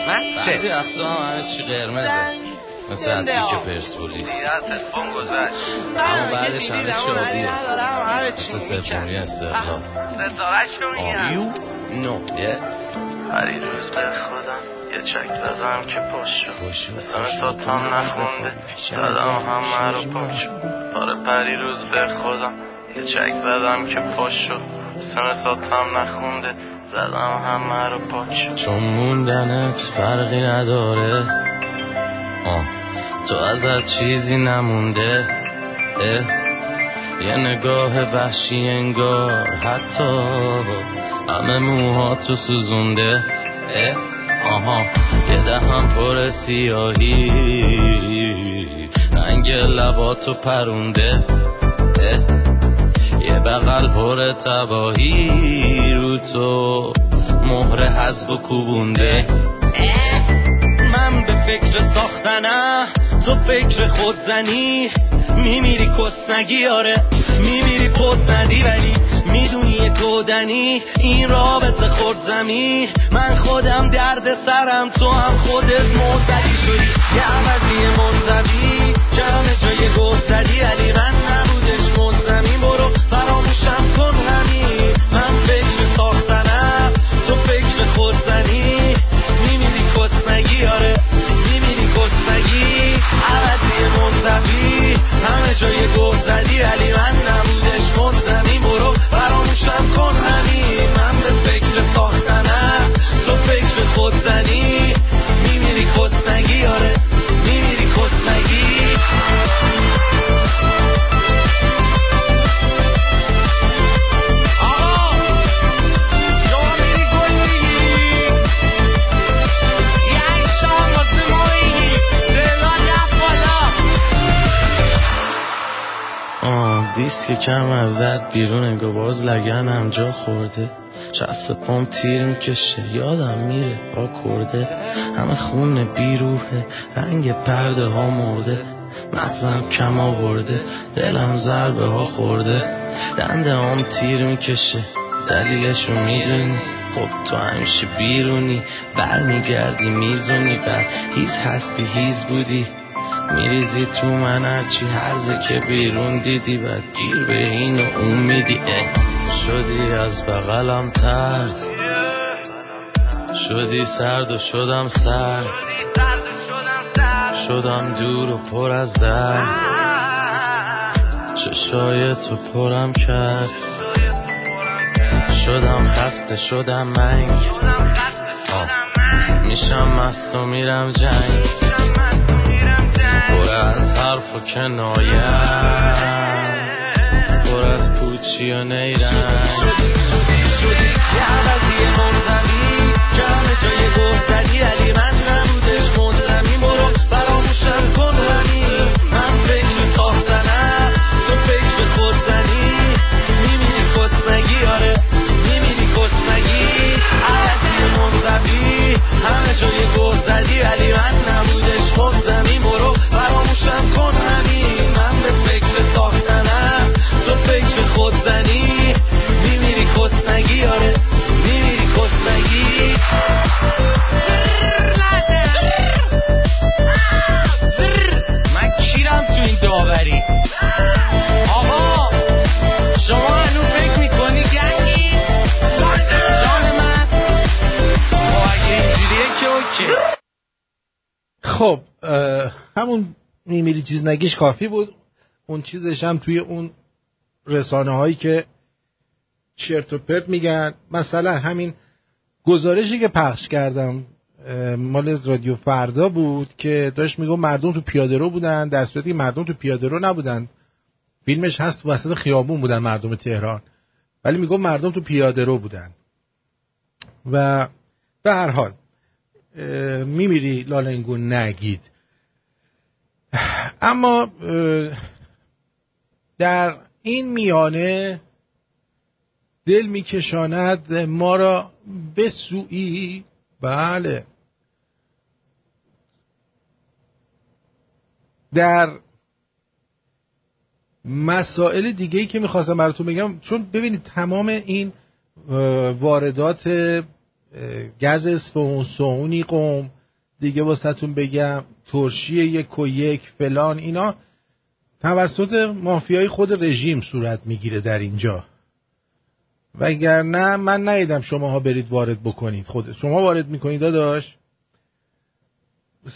مسجد؟ بعضی وقتا همه چی قرمزه. مثل تیک پرسپولیس. اما بعدش همه چی آبیه مثل سفونی استقلال آبیو نو یه روز به خودم یه چک زدم که پاشو مثل ساتان نخونده. زدم همه رو پاشو آره پری روز به خودم یه چک زدم که پاشو ساتم نخونده. زدم همه رو پاک چون موندنت فرقی نداره. آه. تو ازت چیزی نمونده. اه. یه نگاه وحشی انگار حتی همه موها تو سوزونده. اه. آها یه دهم پر سیاهی. رنگ لباتو پرونده. یه بغل پر تباهی. رو تو مهر حزب و کوبونده. من به فکر ساختنم تو فکر خودزنی. میمیری کسنگی آره. میمیری پوز ندی ولی کودنی این رابطه خورد زمین. من خودم درد سرم تو هم خودت موزدی شدی. یه ازت بیرون انگار باز لگنم جا خورده. شست پام تیر می‌کشه یادم میره با کرده. همه خون بیروحه رنگ پرده ها مرده. مغزم کم آورده دلم ضربه ها خورده. دنده هم تیر می‌کشه دلیلشو می‌دونی. خب تو همیشه بیرونی برمیگردی میزونی بر هیز هستی هیز بودی. میریزی تو من هرچی هرزه که بیرون دیدی بعد گیر به این و اون میدی. شدی از بغلم ترد. شدی سرد و شدم سرد. شدم دور و پر از درد. چشای تو پرم کرد. شدم خسته شدم منگ. میشم مست و میرم جنگ. از حرف و کنایم پر از پوچی و نیرم شدی شدی شدی یه عوضی که همه جای گفتدی علی من نبودش منزوی برو فراموشم کن همین من فکر ساختنم تو فکر خودزنی میمیری کسنگی آره میمیری کسنگی عوضی منزوی همه جای گفتدی خب همون میمیری چیز نگیش کافی بود. اون چیزش هم توی اون رسانه هایی که چرت و پرت میگن. مثلا همین گزارشی که پخش کردم مال رادیو فردا بود که داشت میگو مردم تو پیاده رو بودن در صورتی که مردم تو پیاده رو نبودن. فیلمش هست تو وسط خیابون بودن مردم تهران. ولی میگو مردم تو پیاده رو بودن. و به هر حال میمیری لالنگو نگید. اما در این میانه دل میکشاند ما را به سوی بله. در مسائل دیگه ای که می‌خواستم براتون بگم چون ببینید تمام این واردات گز اصفهان سهونی قوم دیگه واسهتون بگم ترشی یک و یک فلان اینا. توسط مافیای خود رژیم صورت می‌گیره در اینجا. وگرنه من ندیدم شماها برید وارد بکنید خود. شما وارد می‌کنید داداش.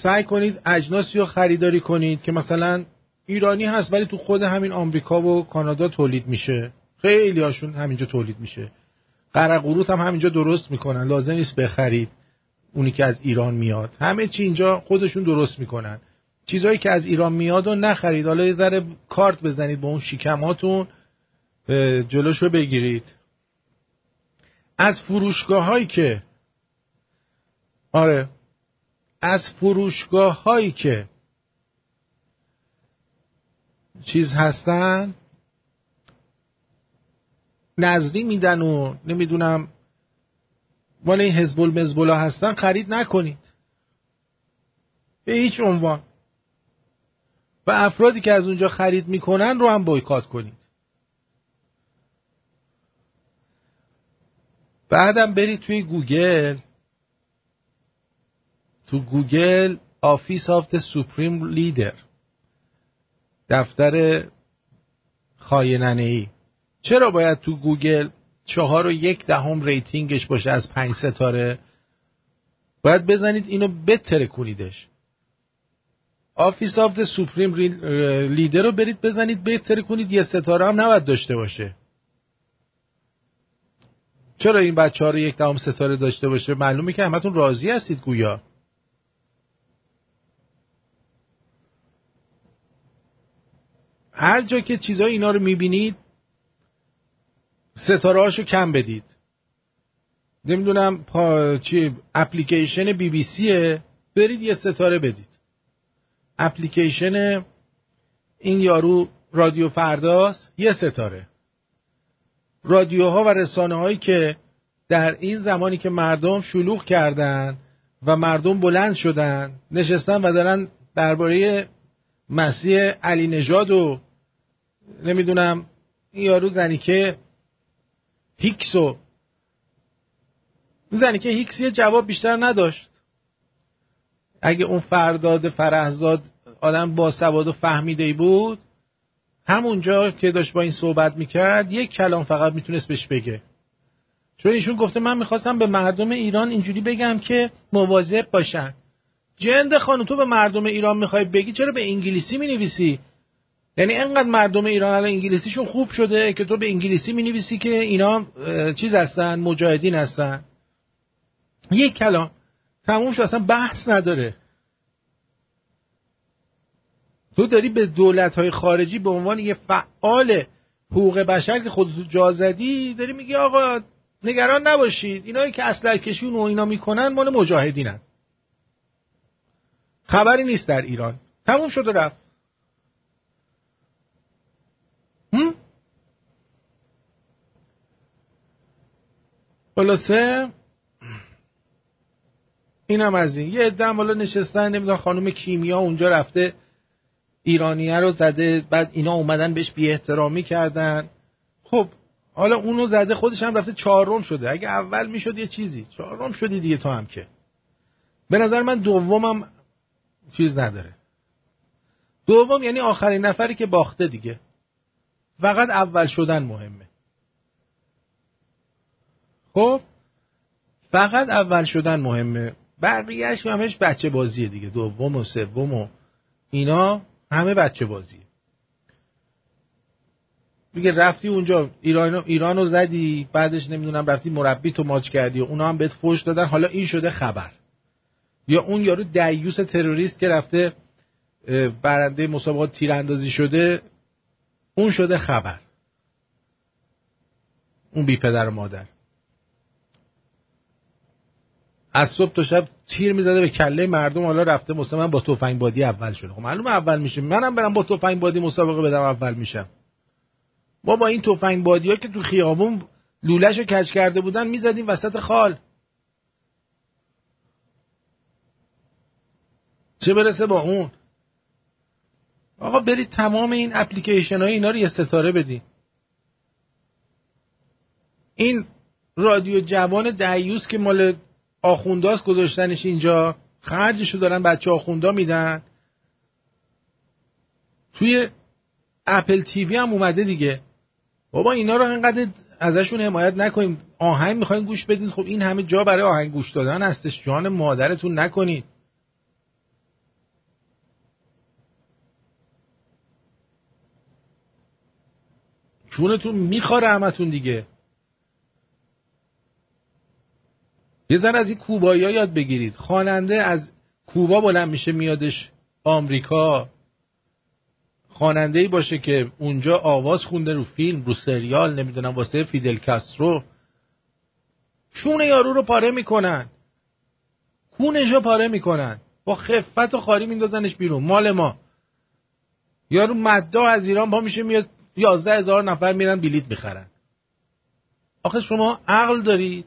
سعی کنید اجناسی رو خریداری کنید که مثلا ایرانی هست ولی تو خود همین آمریکا و کانادا تولید میشه. خیلی هاشون همینجا تولید میشه. قرقروت هم همینجا درست می‌کنن. لازم نیست بخرید. اونی که از ایران میاد. همه چی اینجا خودشون درست می‌کنن. چیزهایی که از ایران میاد و نخرید. حالا یه ذره کارت بزنید با اون شیکماتون جلوشو بگیرید. از فروشگاه هایی که آره. از فروشگاه هایی که چیز هستن نظری میدن و نمی‌دونم مال این حزب المزبله هستن خرید نکنید. به هیچ عنوان. و افرادی که از اونجا خرید می‌کنن رو هم بایکات کنید. بعدم برید توی گوگل. تو گوگل office of the supreme leader. دفتر خایننه ای چرا باید تو گوگل چهار و یک دهم ریتینگش باشه از پنج ستاره؟ باید بزنید اینو بتره کنیدش آفیس آف د سوپریم لیدر رو برید بزنید بهتر کنید یه ستاره هم نباید داشته باشه. چرا این بچه ها رو یک دهم ستاره داشته باشه؟ معلومه که همتون راضی هستید گویا. هر جا که چیزای اینا رو می‌بینید ستاره هاشو کم بدید. نمی‌دونم پا... چی اپلیکیشن بی بی سیه برید یه ستاره بدید. اپلیکیشن این یارو رادیو فرداست یه ستاره. رادیوها و رسانه هایی که در این زمانی که مردم شلوغ کردن و مردم بلند شدن نشستن و دارن درباره مسیح علی نژاد و نمی‌دونم این یارو زنی که هیکس و زنی که هیکس یه جواب بیشتر نداشت. اگه اون فرداد فرهزاد آدم با سواد و فهمیده بود همونجا که داشت با این صحبت می‌کرد یک کلام فقط می‌تونست بهش بگه. چون ایشون گفته من می‌خواستم به مردم ایران اینجوری بگم که مواظب باشن. جند خانو تو به مردم ایران می‌خوای بگی چرا به انگلیسی می‌نویسی؟ یعنی انقدر مردم ایران الان انگلیسیشون خوب شده که تو به انگلیسی می‌نویسی که اینا چیز هستن مجاهدین هستن. یک کلام تموم شد اصلا بحث نداره. تو داری به دولت های خارجی به عنوان یه فعال حقوق بشر که خودتو جا زدی داری میگی آقا نگران نباشید. اینایی که اصلا کشون و اینا می‌کنن مال مجاهدینن. خبری نیست در ایران. تموم شد و رفت. خلاصه اینم از این. یه عده حالا نشستن نمی‌دونم خانم کیمیا اونجا رفته ایرانیه رو زده بعد اینا اومدن بهش بی احترامی کردن. خب حالا اونو زده خودش هم رفته چهارم شده. اگه اول می‌شد یه چیزی. چهارم شدی دیگه تو هم که. به نظر من دومم چیز نداره. دوم یعنی آخرین نفری که باخته دیگه. فقط اول شدن مهمه. خب؟ فقط اول شدن مهمه. بقیهش همش بچه بازیه دیگه. دوم و سوم و اینا همه بچه بازیه. دیگه رفتی اونجا ایران ایران رو زدی بعدش نمی‌دونم رفتی مربی تو ماچ کردی و اونا هم بهت فوش دادن. حالا این شده خبر. یا اون یارو دیوس تروریست که رفته برنده مسابقات تیراندازی شده اون شده خبر. اون بی پدر و مادر. از صبح تا شب تیر می‌زده به کله مردم حالا رفته مسابقه با تفنگ بادی اول شده. خب معلومه اول میشه. منم برم با تفنگ بادی مسابقه بدم اول میشم. ما با این تفنگ بادی ها که تو خیابون لولش رو کج کرده بودن می‌زدیم وسط خال. چه برسه با اون؟ آقا برید تمام این اپلیکیشن های اینا رو یه ستاره بدین. این رادیو جوان دیوس که مال آخونداست گذاشتنش اینجا خرجشو دارن بچه آخوندا میدن. توی اپل تیوی هم اومده دیگه. بابا اینا رو انقدر ازشون حمایت نکنیم. آهنگ می‌خواین گوش بدین. خب این همه جا برای آهنگ گوش دادن هستش. جان مادرتون نکنید. چونتون میخواره همتون دیگه. یه زن از این کوبایی ها یاد بگیرید. خواننده از کوبا بلند میشه میادش آمریکا. خواننده ای باشه که اونجا آواز خونده رو فیلم رو سریال نمی‌دونم واسه فیدل کاسترو. چون یارو رو پاره می‌کنن. کونش رو پاره می‌کنن. با خفت و خاری میندازنش بیرون. مال ما. یارو مدا از ایران با میشه میاد یازده هزار نفر میرن بلیت می‌خرن. آخه شما عقل دارید.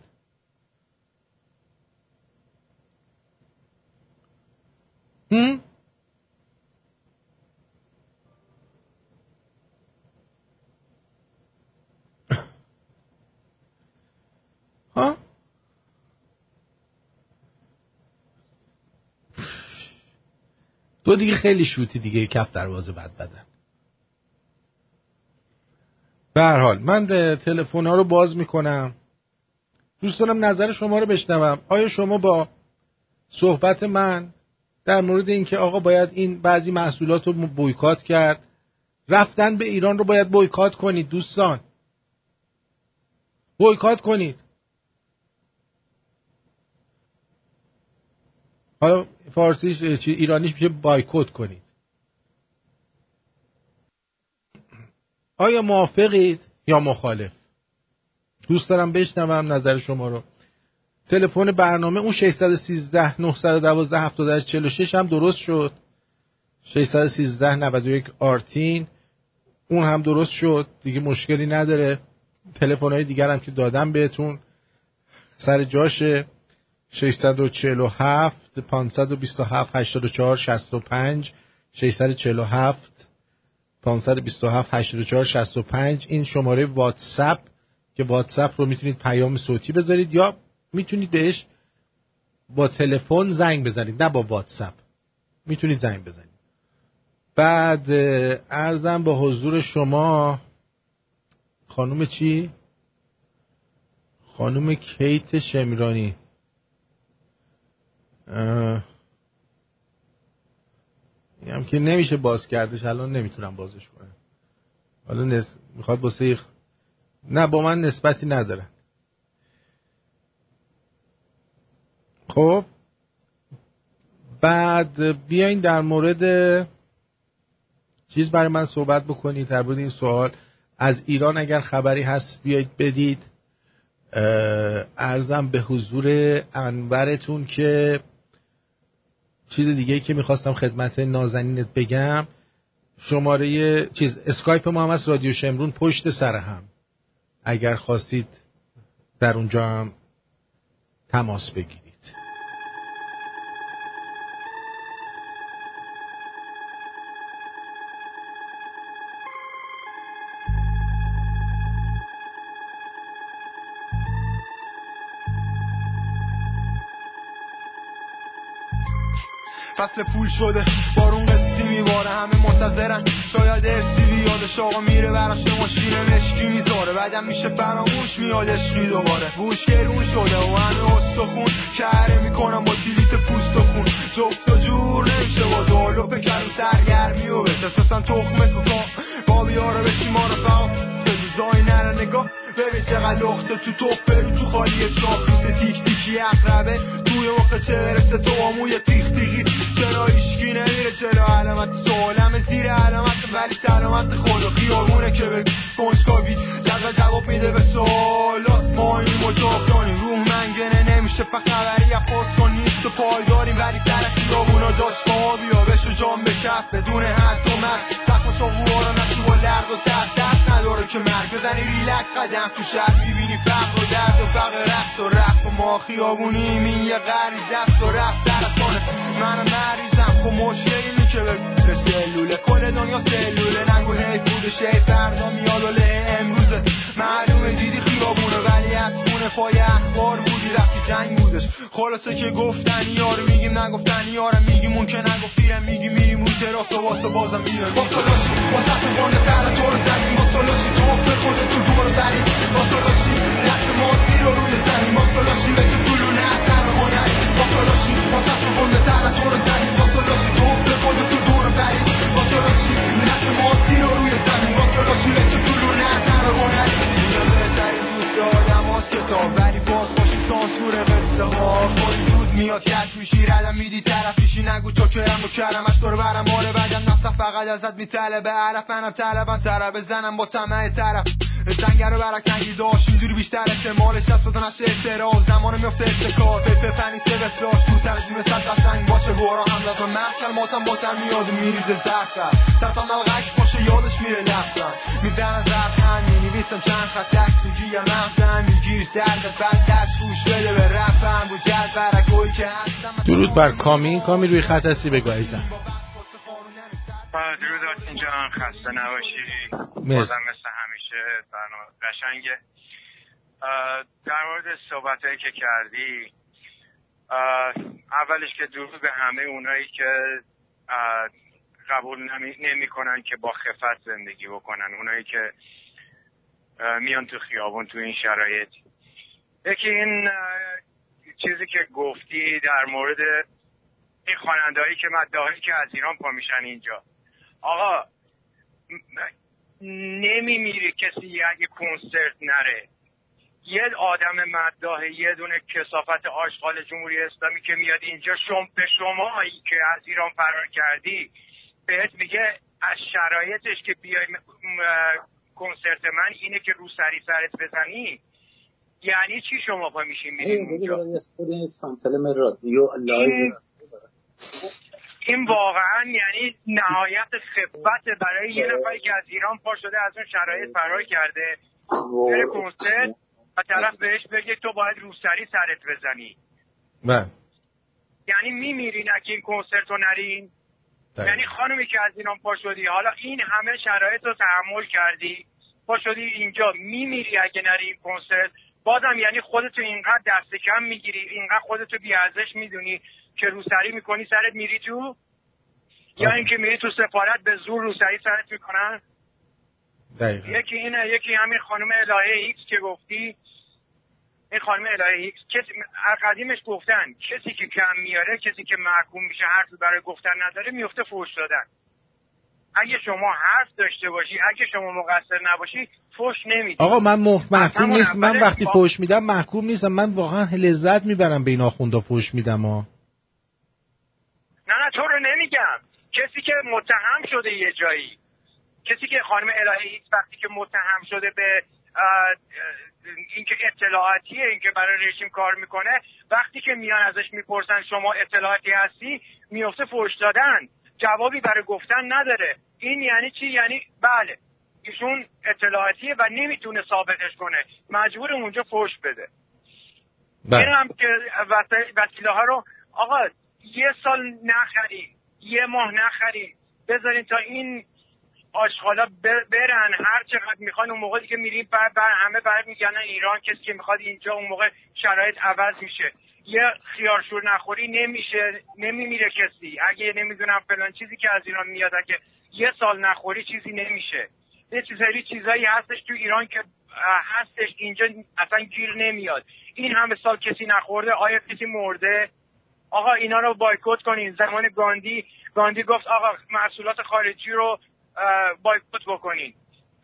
هم؟ [LAUGHS] ها؟ تو دیگه خیلی شوتی دیگه کف دروازه بد بدن به هر حال من تلفن ها رو باز می‌کنم. دوست دارم نظر شما رو بشنوم. آیا شما با صحبت من در مورد اینکه آقا باید این بعضی محصولات رو بویکات کرد رفتن به ایران رو باید بویکات کنید دوستان؟ بویکات کنید. حالا فارسیش ایرانیش میشه بایکوت کنید. آیا موافقید یا مخالف؟ دوست دارم بشنوم نظر شما رو. تلفن برنامه اون 613 912 78 46 هم درست شد. 613 91 آرتین. اون هم درست شد. دیگه مشکلی نداره. تلفن های دیگر هم که دادم بهتون. سر جاشه 647 527 84 65 647 527 84 65 این شماره واتساپ که واتساپ رو می‌تونید پیام صوتی بذارید یا می‌تونید بهش با تلفن زنگ بزنید نه با واتساپ. می‌تونید زنگ بزنید. بعد ارزم به حضور شما خانم چی؟ خانم کیت شمیرانی هم که نمیشه باز کردش الان نمی‌تونم بازش کنم. حالا نس... می‌خواد با نه با من نسبتی نداره. خب بعد بیاین در مورد چیز برای من صحبت بکنید در مورد این سوال. از ایران اگر خبری هست بیایید بدید. ارزم به حضور انورتون که چیز دیگه که می‌خواستم خدمت نازنینت بگم شماره چیز اسکایپ ما هم از رادیو شمرون پشت سر هم. اگر خواستید در اونجا هم تماس بگیرید. فصل پول شده. بارون قسطی میباره همه منتظرن. شاید ارسی بیادش آقا میره براش ماشین مشکی می‌ذاره. بعدم میشه فراموش میاد عشقی دوباره. بوش گرون شده و همه استخون. کهره می‌کنم با تیلیت پوست و خون. جفت و جور نمیشه با دالو بکرم سرگرمی و بسه سستن تخمه کن با بیاره بچی ما رو فهم زای نره نگاه. ببین چقدر لخته تو توپ. برو تو خالی چاپ. تیک تیکی اقربه. توی مخه چه برسه تو آموی تیخ نمیره چرا علامت سوالم زیر علامت ولی سلامت خود و خیابونه که به کنجکاوی جزا جواب میده به سوالات ما این مجاب داریم روح منگنه نمیشه پا خبری پاس کن نیست و پایداریم. ولی سر خیابونا داشت ما بیا بشو جام به کف بدون حد و مرد سخم چاقوها نشو با لرد و تحت دست نداره که مرگ. بزنی ریلک قدم تو شهر می‌بینی فقر و درد و فقر رفت و رفت و ما خیابونیم این یه غریز دست و رفت سرطانه من مریضم خب مشکلی که به سلوله. کل دنیا سلوله. نگو هی بوده شی فردا میاد و له امروزه. معلومه دیدی خیابونه. ولی از خونه پای اخبار بودی. رفتی جنگ بودش. خلاصه که گفتنی یارو میگیم نگفتنی یارم میگیم. اون که نگفتیرم میگی. میریم اون تراس و واسه بازم میاد با سلاشی با سطح بانه تو رو زدیم. با سلاشی تو به تو دور بریم با کش میشی ردم میدی طرفیشی نگو تو که هم کرم از تو رو برم مال بدم نصف فقط ازت میطلبه علف منم طلبم طرف زنم با طمع طرف. زنگر رو برک نگی داشت اینجوری بیشتر احتمالش هست بزن نشه احترام. زمان میفته اتکار به پنی سه بسراش تو ترجیم صد قشنگ باشه بارا هم لازم محصل ماتم باتر میاد میریزه دستم سرطان ملغک باشه یادش میره نفتم می‌زنن زرخن می‌نویسم چند خط دست تو جیم مغزم میگیر سرد بعد دست گوش بده به رفم. بود جد برکوی که هستم. درود بر کامی. کامی روی خط هستی بگو عزیزم. درود آتین جان. خسته نباشی. بازم مثل همیشه برنامه قشنگه. در مورد صحبت که کردی اولش که درود به همه اونایی که قبول نمی کنن که با خفت زندگی بکنن. اونایی که میان تو خیابون تو این شرایط. یکی این چیزی که گفتی در مورد این خواننده هایی که مدهایی که از ایران پا میشن اینجا. آقا نمی میری کسی اگه کنسرت نره. یه آدم مداح یه دونه کسافت آشغال جمهوری اسلامی که میاد اینجا شم به شمایی که از ایران فرار کردی بهت میگه از شرایطش که بیای کنسرت من اینه که رو سری سرت بزنی. یعنی چی شما پا میشین میرین اونجا؟ این رادیو واقعا یعنی نهایت خفت برای یه نفری که از ایران پا شده از اون شرایط فرار کرده. بره کنسرت و طرف بهش بگه تو باید روسری سرت بزنی. بله. یعنی میمیرین اگه این کنسرت رو نرین؟ یعنی خانمی که از ایران پا شدی حالا این همه شرایط رو تحمل کردی پا شدی اینجا میمیری اگه نری این کنسرت؟ بازم یعنی خودتو اینقدر دست کم می‌گیری اینقدر خودتو بیارزش می‌دونی که روسری می‌کنی سرت میری تو؟ یا اینکه میری تو سفارت به زور روسری سرت می‌کنن؟ دقیقا. یکی اینه یکی همین خانم الهه ایکس که گفتی این خانم الهه کسی از قدیمش گفتن کسی که کم میاره کسی که محکوم میشه حرفی برای گفتن نداره میفته فوش دادن. اگه شما حرف داشته باشی اگه شما مقصر نباشی فوش نمیدی. آقا من مح- محکوم نیست من وقتی با- فوش میدم محکوم نیستم. من واقعا لذت می‌برم به این آخوندا فوش میدم ها نه نه تو رو نمیگم. کسی که متهم شده یه جایی. کسی که خانم الهه ایکس وقتی که متهم شده به اینکه اطلاعاتیه اینکه برای رژیم کار می‌کنه وقتی که میان ازش می‌پرسن شما اطلاعاتی هستی میفته فوش دادن. جوابی برای گفتن نداره. این یعنی چی؟ یعنی بله ایشون اطلاعاتیه و نمی‌تونه ثابتش کنه. مجبور اونجا فوش بده. این هم که وسیله ها رو آقا یه سال نخریم یه ماه نخریم. بذارین تا این آشغالا برن. هر چقدر می‌خوان اون موقعی که میریم بر, بر همه برمیگردن ایران. کسی که می‌خواد اینجا اون موقع شرایط عوض میشه. یه خیارشور نخوری نمیشه نمیمیره کسی. اگه نمی‌دونم فلان چیزی که از ایران میاد اگه یه سال نخوری چیزی نمیشه. یه چیزایی چیزایی هستش تو ایران که هستش اینجا اصلا گیر نمیاد. این همه سال کسی نخورده آیا کسی مرده؟ آقا اینا رو بایکوت کنین. زمان گاندی گاندی گفت آقا محصولات خارجی رو بایکوت بکنین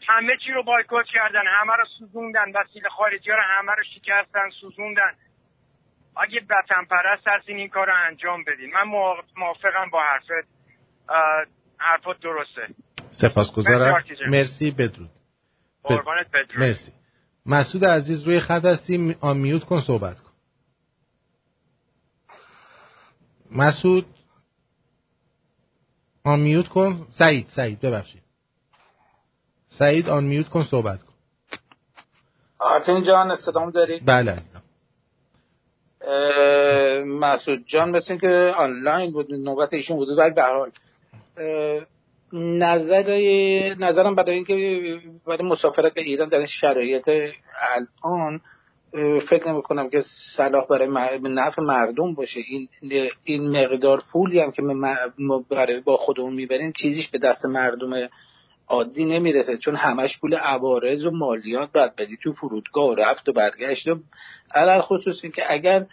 همه چی رو بایکوت کردن همه رو سوزوندن وسیله خارجی رو همه رو شکستن سوزوندن. اگه وطن پرست هستین این کار رو انجام بدین. من موافق- موافقم با حرفت. حرفت درسته. سپاسگزارم. مرسی بدرود. قربانت بدرود. مرسی. مسعود عزیز روی خط هستی. می- آن میوت کن صحبت کن. مسعود. آن میوت کن. سعید سعید ببخشید. سعید آن میوت کن صحبت کن. آرتین جان صدام داری؟ بله مسعود جان مثل که آنلاین بود نوبت ایشون بود ولی به حال. نظر نظرم برای اینکه برای مسافرت به ایران در شرایط الان فکر نمی کنم که صلاح برای نفع مردم باشه. این این مقدار پولی هم که ما برای با خودمون می‌بریم چیزیش به دست مردم عادی نمی‌رسه. چون همش پول عوارض و مالیات باید بدی تو فرودگاه و رفت و برگشت. و علل خصوص این که اگر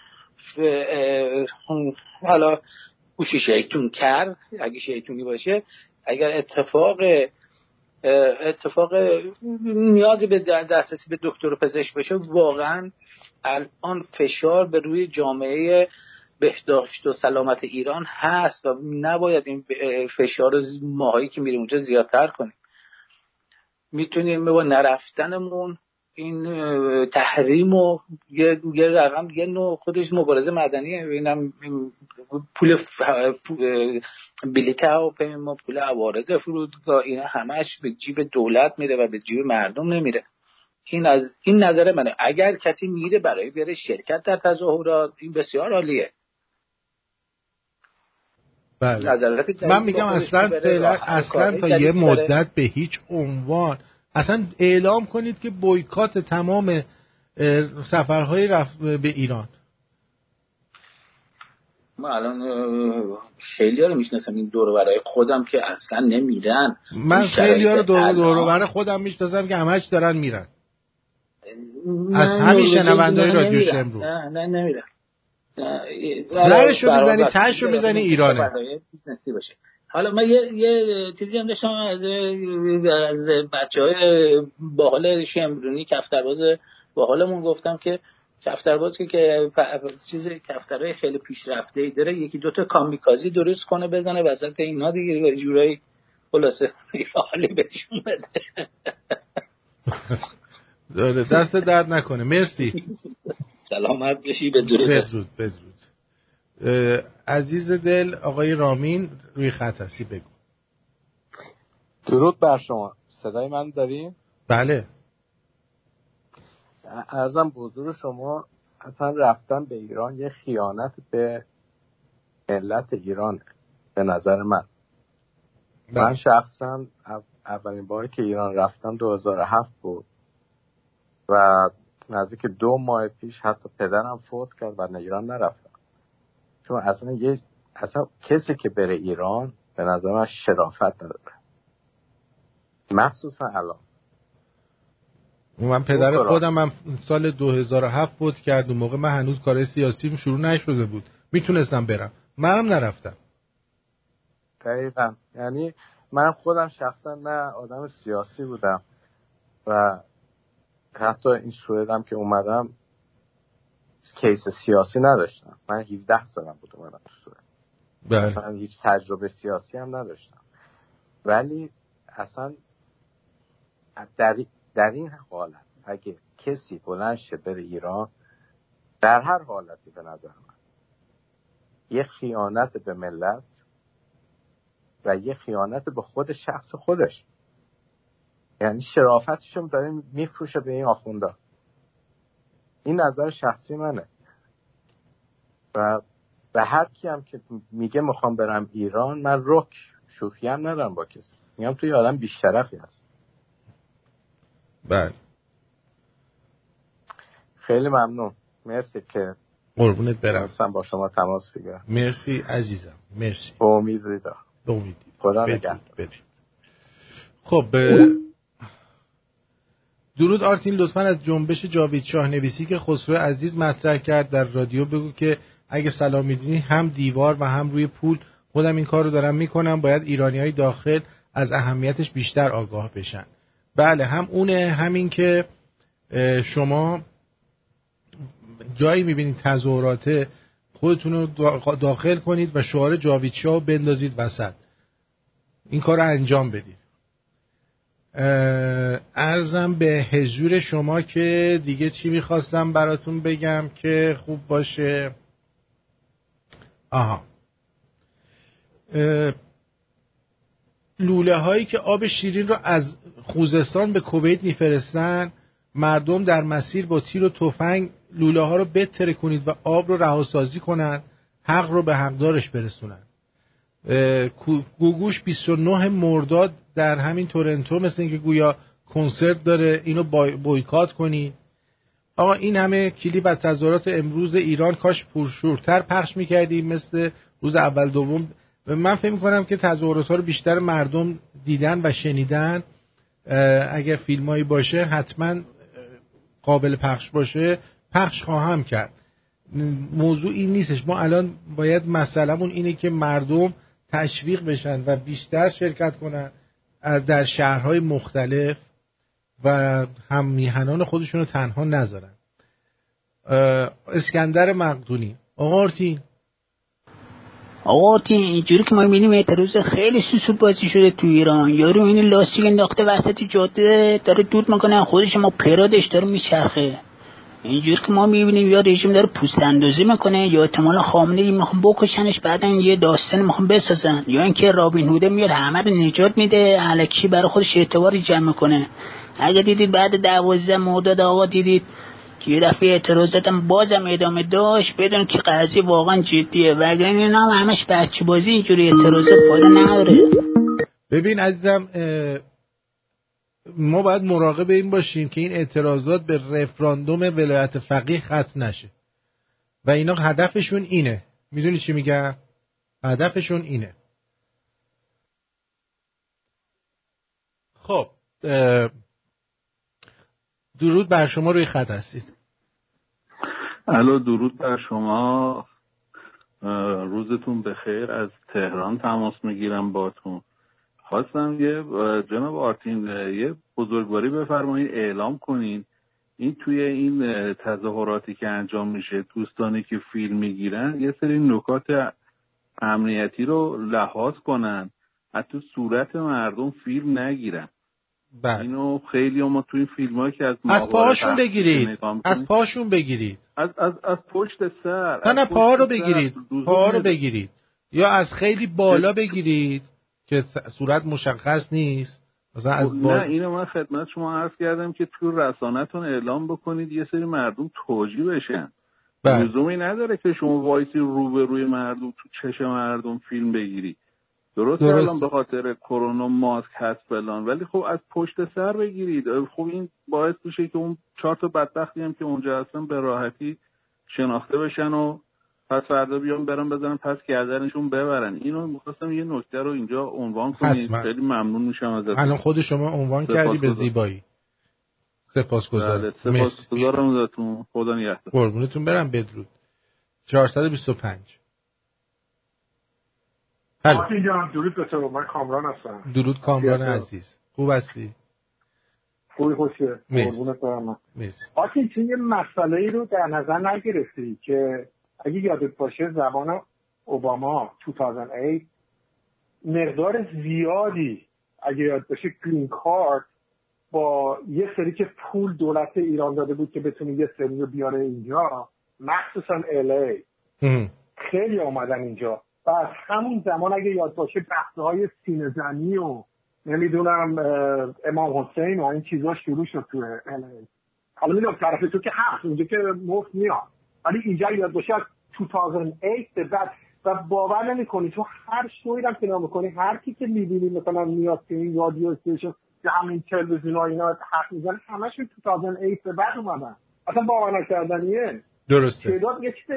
حالا گوشی شیطون کرد اگه شیطونی باشه اگر اتفاق اتفاق نیازی به دسترسی به دکتر و پزشک باشه واقعا الان فشار به روی جامعه بهداشت و سلامت ایران هست و نباید این فشار ماهایی که میریم اونجا زیادتر کنیم. می‌تونیم با نرفتنمون این تحریم و یه, یه رقم یه نوع خودش مبارزه مدنیه اینم پول بلیت و پول عوارض فرودگاه اینا همش به جیب دولت میره و به جیب مردم نمیره. این از این نظر منه. اگر کسی میره برای بره شرکت در تظاهرات این بسیار عالیه. بله. من میگم اصلا فعلا اصلا تا یه مدت به هیچ عنوان اصلا اعلام کنید که بویکات تمام سفرهای رفت به ایران. ما الان خیلی رو می‌شناسم. این دور برای خودم که اصلا نمیرن. من خیلی رو دور, دور برای خودم می‌شناسم که همش دارن میرن. از همین شنوندهای رادیو شمرو نه نه نمیرن. سرش رو می‌زنی تش رو می‌زنی ایرانه. باشه. حالا من یه, یه چیزی هم داشتم از از بچه های باحال شمرونی کفترباز باحالمون گفتم که کفترباز که که چیز کفترهای خیلی پیشرفته ای داره یکی دوتا کامیکازی درست کنه بزنه وسط اینا دیگه به جورایی خلاصه حالی بهشون بده. [LAUGHS] دست درد نکنه. مرسی. سلامت بشی بدرود بدرود عزیز دل آقای رامین روی خط هستی بگو. درود بر شما. صدای من داریم بله. ارزم بزرگ شما اصلا رفتن به ایران یه خیانت به ملت ایران به نظر من. بله. من شخصا اولین باری که ایران رفتم 2007 بود و نزدیک دو ماه پیش حتی پدرم فوت کرد و ایران نرفتم چون اصلا یه اصلا کسی که بره ایران به نظر من شرافت نداره. مخصوصا الان. من پدر خودم من سال 2007 فوت کرد. و موقع من هنوز کار سیاسیم شروع نشده بود. می‌تونستم برم. منم نرفتم. دقیقا. یعنی من خودم شخصا نه آدم سیاسی بودم و حتی این سوئدم که اومدم کیس سیاسی نداشتم. من 17 سالم بود اومدم سوئد بله. من هیچ تجربه سیاسی هم نداشتم. ولی اصلا در, در این حالت اگه کسی بلند شه بره ایران در هر حالتی به نظر من یه خیانت به ملت و یه خیانت به خود شخص خودش. یعنی شرافتشون داره میفروشه به این آخونده. این نظر شخصی منه. و به هر کی هم که میگه می‌خوام برم ایران من رک شوخی هم ندارم با کسی. میگم توی آدم بیشترفی هست. بله. خیلی ممنون. مرسی که قربونت برم. با شما تماس بگیرم. مرسی عزیزم. مرسی. با امید ریدا. با امید. خدا خب درود آرتین لطفا از جنبش جاوید شاه نویسی که خسرو عزیز مطرح کرد در رادیو بگو که اگه سلام می‌دونی هم دیوار و هم روی پول خودم این کار رو دارم می‌کنم. باید ایرانی های داخل از اهمیتش بیشتر آگاه بشن. بله هم اونه همین که شما جایی می‌بینید تظاهرات خودتون رو داخل کنید و شعار جاوید شاه بندازید وسط. این کار رو انجام بدید. ارزم به حضور شما که دیگه چی می‌خواستم براتون بگم که خوب باشه. آها. لوله هایی که آب شیرین رو از خوزستان به کویت میفرستن مردم در مسیر با تیر و تفنگ لوله ها رو بتره کنید و آب رو رهاسازی کنند حق رو به حقدارش برسونن. گوگوش 29 مرداد در همین تورنتو مثل اینکه گویا کنسرت داره اینو بایکات کنی. آقا این همه کلیپ از تظاهرات امروز ایران کاش پرشورتر پخش می‌کردیم مثل روز اول دوم. من فکر می‌کنم که تظاهرات ها رو بیشتر مردم دیدن و شنیدن. اگر فیلمایی باشه حتما قابل پخش باشه پخش خواهم کرد. موضوع این نیستش. ما الان باید مسئلهمون اینه که مردم تشویق بشن و بیشتر شرکت کنن. در شهرهای مختلف و هم میهنان خودشون رو تنها نذارن. اسکندر مقدونی آقا آرتین. آقا تی- اینجوری که ما می‌بینیم اعتراض خیلی سوسول بازی شده تو ایران. یارو این لاستیک انداخته وسط جاده داره دود می‌کنه خودش ما پرادش داره میچرخه. اینجوری که ما می‌بینیم یا رژیم داره پوست اندازی می‌کنه یا احتمالا خامنه ای می‌خوام بکشنش بعدا یه داستان می‌خوام بسازن. یا اینکه رابین هوده میاد همه رو نجات میده علکی برای خودش اعتباری جمع می‌کنه. اگه دیدید بعد دوازده مرداد آقا دیدید که یه دفعه اعتراضاتم بازم ادامه داشت بدون که قضیه واقعا جدیه. وگرنه اینا هم همش بچه بازی اینجوری اعتراضات فایده نداره. ببین عزیزم ما باید مراقب این باشیم که این اعتراضات به رفراندوم ولایت فقیه ختم نشه. و اینا هدفشون اینه. می‌دونی چی میگم؟ هدفشون اینه. خب درود بر شما روی خط هستید. الو درود بر شما. روزتون بخیر. از تهران تماس می‌گیرم باتون خواستم یه جناب آرتین یه بزرگواری بفرمایید اعلام کنین این توی این اه، تظاهراتی که انجام میشه دوستانی که فیلم می‌گیرن یه سری نکات امنیتی رو لحاظ کنن حتی صورت مردم فیلم نگیرن بله. اینو خیلی ما توی این فیلم هایی که از از پاهاشون بگیرید. از پاهاشون بگیرید از از از پشت سر نه نه پاها رو. بگیرید پاها رو. بگیرید یا از خیلی بالا بگیرید که صورت مشخص نیست. مثلا از خب، بالا نه اینو من خدمت شما عرض کردم که توی رسانتون اعلام بکنید یه سری مردم توجیه بشن. بله. لزومی نداره که شما وایسی روبروی مردم تو چش مردم فیلم بگیری. درست درسته. الان به خاطر کرونا ماسک هست فلان. ولی خب از پشت سر بگیرید. خب این باعث میشه که اون چهار تا بدبختی هم که اونجا هستن به راحتی شناخته بشن و پس فردا بیان برن بزنن پس گردنشون ببرن. اینو می‌خواستم یه نکته رو اینجا عنوان کنید. خیلی ممنون میشم ازتون. الان خود شما عنوان کردی به. زیبایی. بله سپاسگزارم مرسی. سپاسگزارم ازتون. خدا نگهدار. قربونتون برم بدرود. 425 الو آرتین جان درود به تو. من کامران هستم. درود کامران. عزیز. خوب هستی؟ خوبی خوشه. قربونت برم. چون یه مسئله ای رو در نظر نگرفتی که اگه یادت باشه زبان اوباما 2008 مقدار زیادی اگه یاد باشه گرین کارت با یه سری که پول دولت ایران داده بود که بتونه یه سری رو بیاره اینجا مخصوصا الی خیلی آمدن اینجا. و از همون زمان اگه یاد باشه بحثه های سینه زنی و نمی‌دونم امام حسین و این چیزا شروع شد تو LA. حالا می‌دونم طرف تو که هست اونجا که مفت میاد. ولی اینجا یاد باشه از 2008 به بعد و باور نمی‌کنی تو هر شوی هم که می‌کنی هر کی که می‌بینی مثلا میاد که این رادیو استیشن که همین تلویزیون ها اینا حق می‌زنه همشون 2008 به بعد اومدن. اصلا باور نکردنیه. درسته. تعداد یه چیز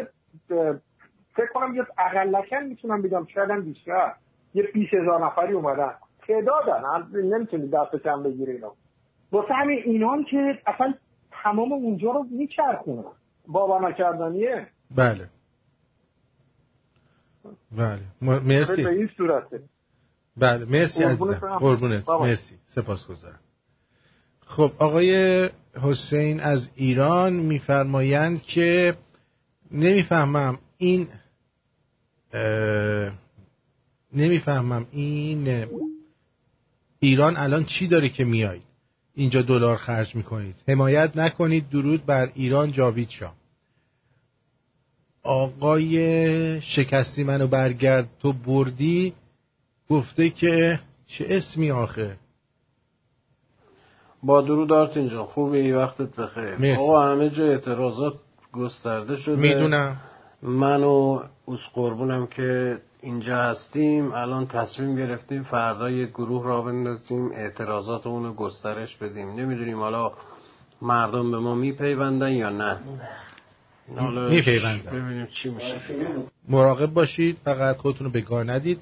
فکر کنم یه اقلکن می‌تونم بگم شاید هم بیشتر. یه 20 هزار نفری اومدن. تعدادن نمی‌تونی دست کم بگیری اینا. واسه همین اینان که اصلا تمام اونجا رو میچرخونن. باور نکردنیه بله. بله. مرسی. به این صورته. بله مرسی عزیزم. قربونت. بابا. مرسی. سپاسگزارم. خب آقای حسین از ایران میفرمایند که نمی‌فهمم این اه، نمی‌فهمم این ایران الان چی داره که میایید اینجا دلار خرج می‌کنید. حمایت نکنید. درود بر ایران جاوید شاه. آقای شکستی منو برگرد. تو بردی. گفته که چه اسمی آخه؟ با درود آرتین جان. خوبی؟ وقتت بخیر. آقا همه جا اعتراضات گسترده شده. می‌دونم. من و اوس قربونم که اینجا هستیم الان تصمیم گرفتیم فردا یک گروه را بندازیم اعتراضاتمون رو گسترش بدیم. نمی‌دونیم حالا مردم به ما میپیوندن یا نه. میپیوندن. ببینیم چی میشه. مراقب باشید فقط خودتون رو به ندید.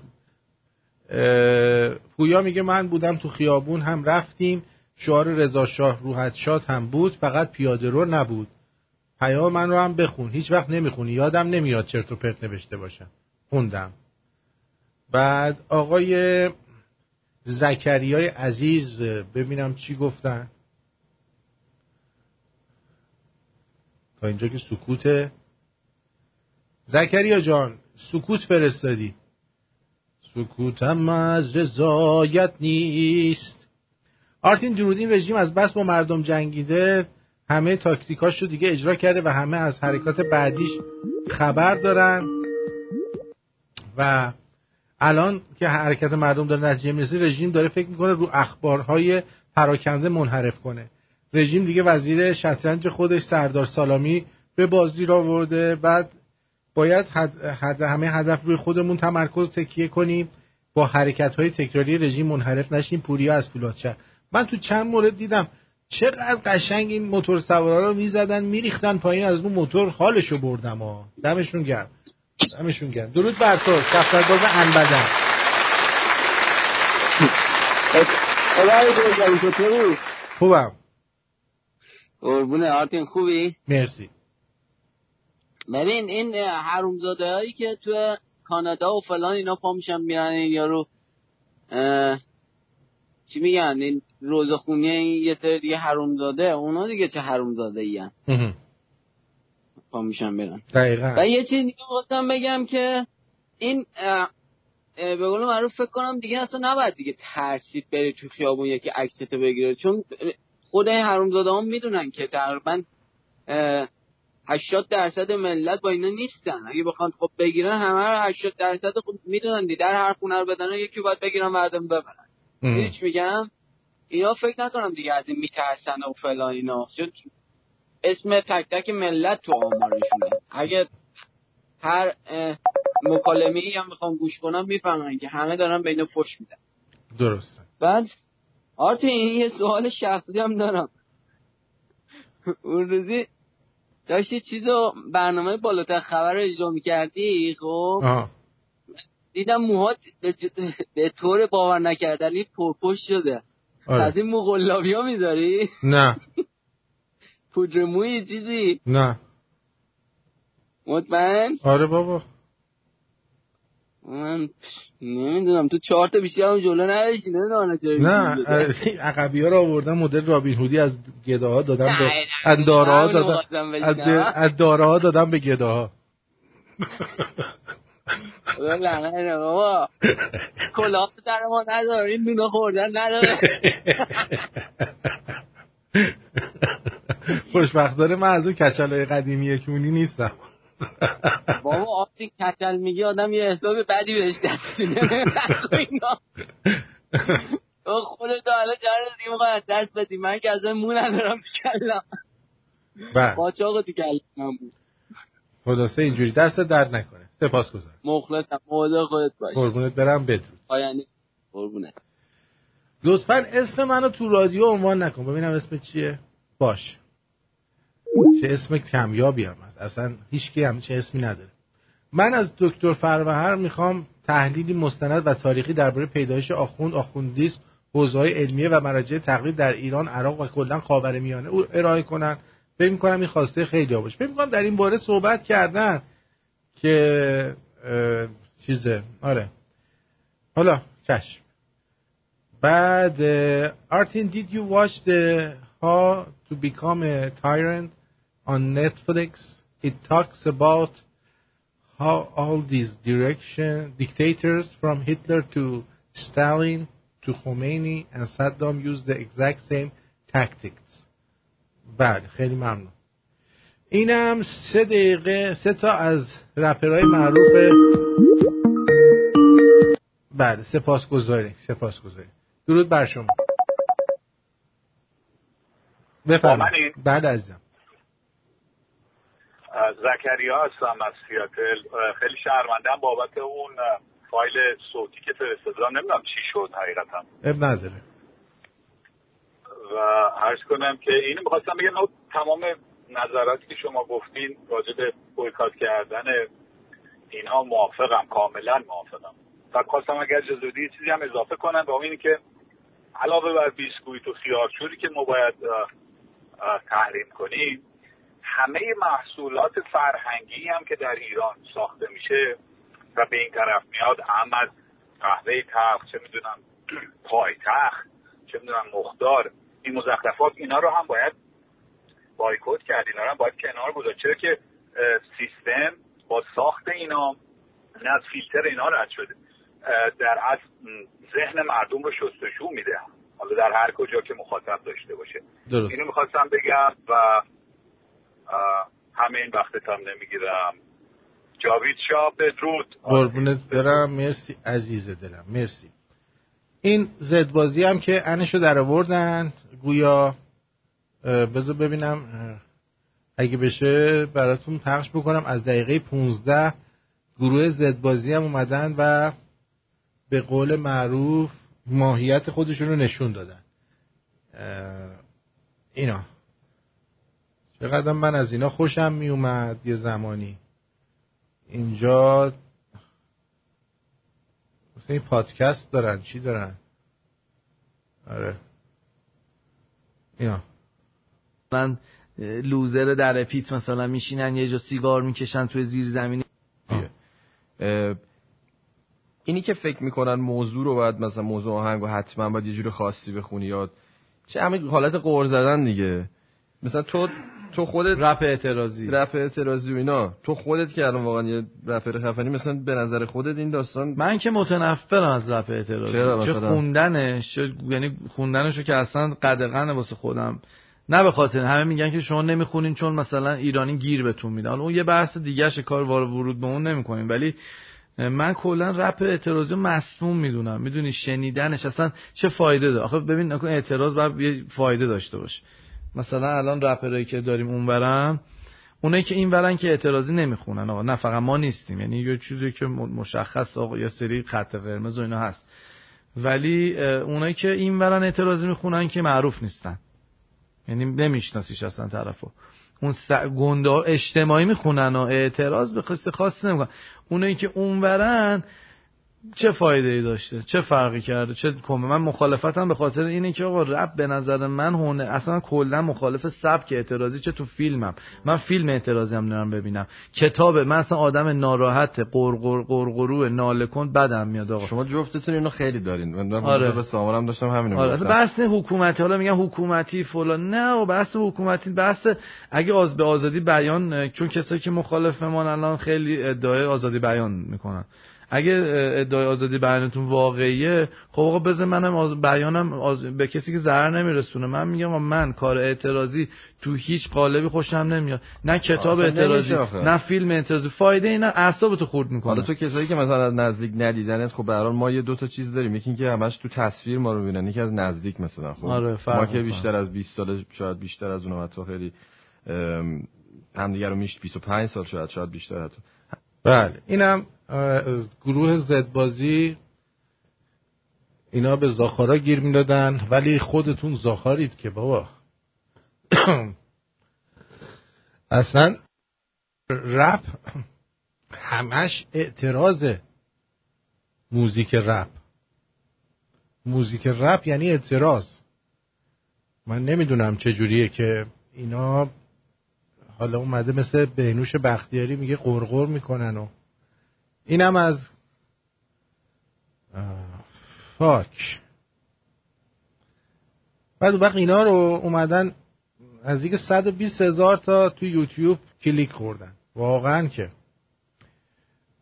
پویا میگه من بودم تو خیابون هم رفتیم. شعار رضا شاه روحت شاد هم بود فقط پیاده رو نبود. پیام من رو هم بخون. هیچ وقت نمی‌خونی. یادم نمیاد چرت و پرت نوشته باشم. خوندم. بعد آقای زکریای عزیز ببینم چی گفتن. تا اینجا که سکوته. زکریا جان سکوت فرستادی. سکوتم از رضایت نیست. آرتین درود این رژیم از بس با مردم جنگیده. همه تاکتیکاش رو دیگه اجرا کرده و همه از حرکات بعدیش خبر دارن. و الان که حرکت مردم داره نتیجه می‌رسه رژیم داره فکر می‌کنه رو اخبارهای پراکنده منحرف کنه. رژیم دیگه وزیر شطرنج خودش سردار سالامی به بازی را ورده بعد باید حد همه هدف روی خودمون تمرکز تکیه کنیم. با حرکت های تکراری رژیم منحرف نشیم. پوریا از فولادشهر من تو چند مورد دیدم چقدر قشنگ این موتور سوارا رو می‌زدن میریختن پایین از اون موتور حالشو بردم ها دمشون گرم. دمشون گرم. درود بر تو کفترگاز انبدن. خوبم. قربونه آرتین خوبی؟ مرسی. ببین این حرومزاده هایی که تو کانادا و فلان اینا پا میشن میرن این یارو چی میگن؟ این روزخونی این یه سر دیگه حرومزاده اونا دیگه چه حرومزاده ای پا میشن برن. دقیقا. و یه چیز دیگه خواستم بگم که این به قول معروف فکر کنم دیگه اصلا نباید دیگه ترسید بری تو خیابون یکی عکستو بگیره. چون خود این حرومزاده هم می‌دونن که تقریبا 80 درصد ملت با اینا نیستن. اگه بخوان خب بگیرن همه رو 80 درصد خب می‌دونن دی در هر خونه رو بدن یکی باید بگیرن مردم ببرن. هیچ میگم. اینا فکر نکنم دیگه از این میترسن و فلان اینا. چون اسم تک تک ملت تو آمارشونه. اگه هر مکالمه ای هم می‌خوام گوش کنم می‌فهمن که همه دارن به اینا فش میدن. درسته. بعد آرت این یه سوال شخصی هم دارم. اون روزی داشتی چیزو برنامه بالاتر خبر رو اجرا می‌کردی؟ خب. دیدم موهات به, به طور باور نکردنی پرپشت شده. آره. از این مغلابی ها می‌ذاری؟ نه. [LAUGHS] پودر موی چیزی؟ نه. مطمئن؟ آره بابا. من نمی‌دونم. تو چهار تا بیشتر هم جلو نداشتی نمی‌دونم نه عقبی ها رو آوردن مدل رابین هودی از گداها دادم به از ها دادم از داره ها دادم به گداها. لعنه بابا. کلاه در ما نداریم دونه خوردن نداره. [LAUGHS] [LAUGHS] خوشبختانه من از اون کچل های قدیمی کونی نیستم. [LAUGHS] بابا آفتی کچل میگی آدم یه حساب بدی بهش دست میده. [LAUGHS] خودت حالا جاره دیگه می‌خوای دست بدی. من که از مو ندارم تو کلم. قاچاق تو کلم بود. خلاصه اینجوری. دست درد نکنه. سپاس گذارم مخلصم. مواظب خودت باش. قربونت برم. بدرود. پایانی قربونت. لطفا اسم منو تو رادیو عنوان نکن. ببینم اسم چیه. باش. چه اسم کمیابی هم هست. اصلا هیچ کی هم چه اسمی نداره. من از دکتر فروهر می‌خوام تحلیلی مستند و تاریخی درباره پیدایش آخوند آخوندیسم حوزه‌های علمیه و مراجع تقلید در ایران عراق و کلا خاورمیانه ارائه کنن. فکر می‌کنم این خواسته خیلی باشه. فکر می‌کنم در این باره صحبت کردن که چیزه. آره. حالا چشم. بعد آرتین did you watch the how to become a tyrant on Netflix it talks about how all these direction dictators from Hitler to Stalin to Khomeini and Saddam use the exact same tactics بله خیلی ممنون اینم سه دقیقه سه تا از رپرهای معروف بله سپاس گذاریم سپاس گذاریم درود بر شما. بفرمایید. بله عزیزم. زکریا هستم از سیاتل. خیلی شرمندم بابت اون فایل صوتی که فرستادم. نمی‌دونم چی شد حقیقتا. اب نداره و عرض کنم که اینو می‌خواستم بگم تمام نظراتی که شما گفتین راجع به بویکات کردن اینها موافقم کاملا موافقم. و خواستم اگر اجازه چیزی هم اضافه کنم به اینی که علاوه بر بیسکویت و خیارچوری که ما باید تحریم کنیم همه محصولات فرهنگی هم که در ایران ساخته میشه و به این طرف میاد هم از قهوه تخت چه می‌دونم پای تخت چه می‌دونم مختار این مزخرفات اینا رو هم باید بایکوت کرد اینا رو هم باید کنار گذاشت. چرا که سیستم با ساخت اینا نه از فیلتر اینا رد شده. در اصل ذهن مردم رو شستشو میده. حالا در هر کجا که مخاطب داشته باشه. درست. اینو می‌خواستم بگم و همه این وقتتم نمی‌گیرم. جاوید شاه بدرود. قربونت برم. مرسی عزیز دلم. مرسی. این زدبازی هم که انشو در آوردن گویا بذار ببینم اگه بشه براتون پخش بکنم. از دقیقه 15 گروه زدبازی هم اومدن و به قول معروف ماهیت خودشون رو نشون دادن. اینا. چقدر من از اینا خوشم می اومد یه زمانی. اینجا مثل این پادکست دارن. چی دارن؟ آره. اینا. من لوزر در پیت مثلا میشینن یه جا سیگار می‌کشن توی زیر زمینی اینی که فکر می‌کنن موضوع رو باید مثلا موضوع آهنگ و حتما باید یه جور خاصی بخونی یا چه همین حالت قور زدن دیگه. مثلا تو تو خودت رپ اعتراضی. رپ اعتراضی و اینا. تو خودت که الان واقعا یه رپر خفنی مثلا به نظر خودت این داستان من که متنفرم از رپ اعتراضی. چه خوندنش یعنی خوندنشو که اصلا قدغن واسه خودم. نه به خاطر همه میگن که شما نمی‌خونین چون مثلا ایرانی گیر بهتون میدن اون یه بحث دیگه کار وارد ورود به اون نمی‌کنیم ولی من کلا رپ اعتراضی مسموم می‌دونم. می‌دونی شنیدنش اصلا چه فایده داره؟ آخه ببین نکن اعتراض باید یه فایده داشته باشه. مثلا الان رپرایی که داریم اونورن اونایی که این ورن که اعتراضی نمی‌خونن. آقا نه فقط ما نیستیم. یعنی یه چیزی که مشخص آقا یه سری خط قرمز و اینا هست. ولی اونایی که این ورن اعتراضی می‌خونن که معروف نیستن. یعنی نمیشناسیش اصلا طرفو. اون س... گنده اجتماعی می‌خونن و اعتراض به قصه خاصی نمی‌کنن. اونایی که اونورن چه فایده ای داشته؟ چه فرقی کرده؟ چه کمه؟ من مخالفتم به خاطر اینه که آقا رپ به نظر من هونه اصلا کلا مخالف سبک اعتراضی چه تو فیلمم. من فیلم اعتراضی هم دارم ببینم. کتاب من اصلا آدم ناراحت قرقر قرقرو ناله کن بدم میاد آقا. شما جفتتون اینو خیلی دارین. من آره. به سامارم داشتم همینو آره. بحث حکومتی حالا میگن حکومتی فلان. نه و بحث حکومتی بحث اگه از به آزادی بیان چون کسایی که مخالف من الان خیلی ادعای آزادی بیان می‌کنن. اگه ادعای آزادی بیانتون واقعیه خب آقا بذار منم از بیانم از... به کسی که ضرر نمیرسونه. من میگم من کار اعتراضی تو هیچ قالبی خوشم نمیاد. نه کتاب اعتراضی نه فیلم اعتراضی. فایده اینا اعصابتو خورد می‌کنه. حالا تو کسایی که مثلا نزدیک ندیدنت خب به ما یه دو تا چیز داریم. یکی که همش تو تصویر ما رو می‌بینن یکی از نزدیک مثلا خب. آره ما که بیشتر از 20 سال شاید بیشتر از اونم حتی خیلی همدیگه رو میشت 25 سال شاید شاید بیشتر حتی. بله. اینم گروه زدبازی اینا به زاخارا گیر می‌دادن ولی خودتون زاخارید که بابا. [CLEARS THROAT] اصلا رپ همش اعتراض موزیک رپ. موزیک رپ یعنی اعتراض. من نمی‌دونم چجوریه که اینا حالا اومده مثل بهنوش بختیاری میگه قرقر می‌کنن و اینم از فاک. بعد وقت اینا رو اومدن از دیگه 120 هزار تا تو یوتیوب کلیک خوردن. واقعا که.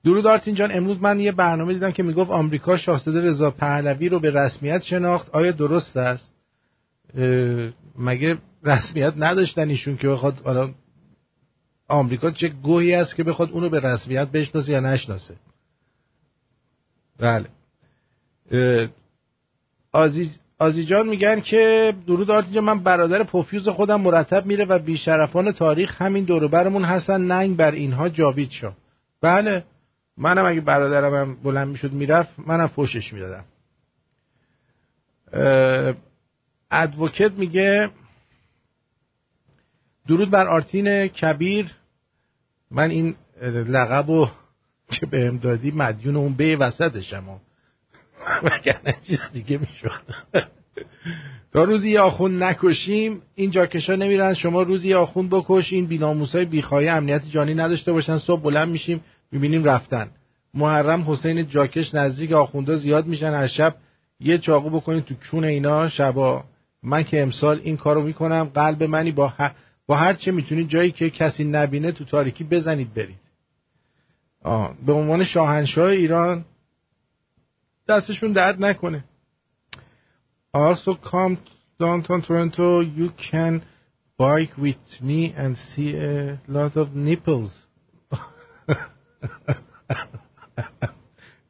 درود آرتین جان امروز من یه برنامه دیدم که می‌گفت آمریکا شاهزاده رضا پهلوی رو به رسمیت شناخت. آیا درست است؟ مگه رسمیت نداشتن ایشون که بخواد حالا آمریکا چه گوهی است که بخواد اونو به رسمیت بشناسه یا نشناسه؟ بله. آزی آزیجان میگن که درود آرتی من برادر پوفیوز خودم مرتب میره و بیشرفان تاریخ همین دوروبرمون هستن. ننگ بر اینها جاوید شو بله. منم اگه برادرم هم بلند می‌شد می‌رفت منم فوشش می‌دادم. ادوکت میگه درود بر آرتین کبیر. من این لقب رو که بهم دادی مدیون اون به وسطشم وگرنه چیز دیگه می‌شد. تا روزی یه آخوند نکشیم این جاکشا نمیرن. شما روزی یه آخوند بکش این بیناموسای بیخواهی امنیت جانی نداشته باشن. صبح بلند میشیم می‌بینیم رفتن. محرم حسین جاکش نزدیک آخونده زیاد میشن. هر شب یه چاقو بکنید تو کون اینا. شبا من که امسال این کارو می‌کنم. قلب منی با با هر چه می‌تونید جایی که کسی نبینه تو تاریکی بزنید برید آه. به عنوان شاهنشاه ایران دستشون درد نکنه also come downtown Toronto you can bike with me and see a lot of nipples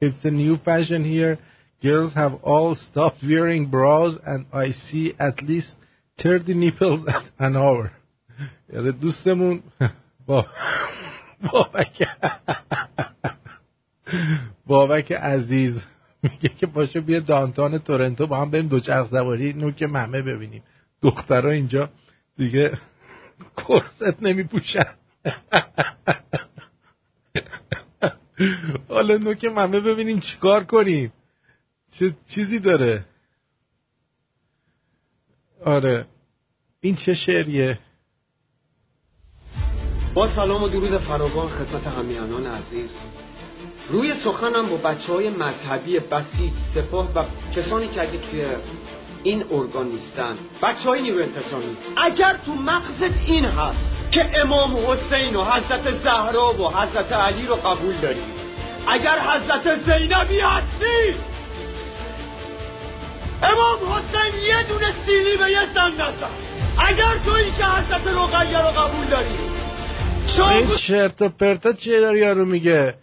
it's a new fashion here girls have all stopped wearing bras and I see at least 30 nipples at an hour یعنی دوستمون. با بابک بابک عزیز میگه که باشه بیا دانتان تورنتو با هم بریم دوچرخ سواری نوک مهمه ببینیم. دخترها اینجا دیگه کرست نمی پوشن حالا نوک مهمه ببینیم چیکار کنیم. چه چیزی داره؟ آره. این چه شعریه؟ با سلام و درود فراوان خدمت همیانان عزیز. روی سخنم با بچه های مذهبی بسیج سپاه و کسانی که اگه توی این ارگان نیستن. بچه های نیرو انتظامی. اگر تو مغزت این هست که امام حسین و حضرت زهرا و حضرت علی رو قبول داری اگر حضرت زینبی هستی امام حسین یه دونه سیلی به یه اگر تو این که حضرت رقیه رو قبول داری این چرت و پرتا چیه داری یارو میگه؟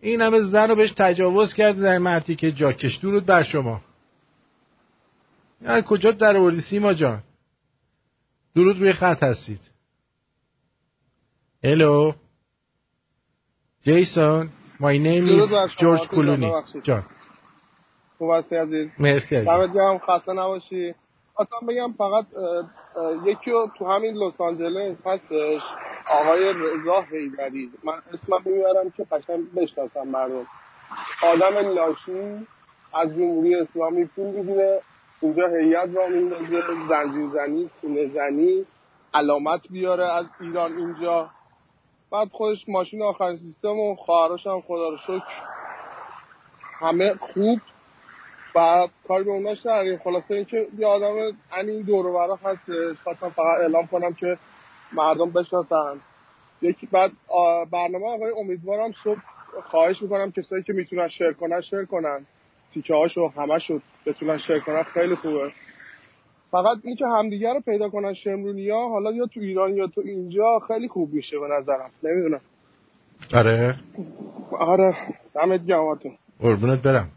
این همه زن رو بهش تجاوز کرده در مرتی که جاکش درود بر شما. کجا در آوردی سیما جان؟ درود روی خط هستید. هلو جیسون my name is جورج کلونی جان. خوب هستی عزیز؟ مرسی عزیز دمت گرم خسته نباشی. اصلا بگم فقط یکی تو همین لس آنجلس هستش. آقای رضا حیدری من اسمم می‌برم که قشنگ بشناسم مردم. آدم لاشی از جمهوری اسلامی پول می‌گیره اونجا هیئت را میندازه زنجیر زنی سینه زنی علامت بیاره از ایران اینجا. بعد خودش ماشین آخرین سیستم و خواهرش هم خدا رو شکر همه خوب. بعد کاری به اوناش نداریم. خلاصه اینکه یه آدم این دور هستش. خواستم فقط اعلام کنم که مردم بشناسن. یکی بعد برنامه آقای امیدوارم صبح خواهش می‌کنم کسایی که می‌تونن شیر کنن شیر کنن. تیکه هاشو همه شد بتونن شیر کنن. خیلی خوبه. فقط این که همدیگه رو پیدا کنن شمرونی ها حالا یا تو ایران یا تو اینجا خیلی خوب میشه به نظرم. نمی‌دونم. آره؟ آره. دمت گرماتون قربونت برم.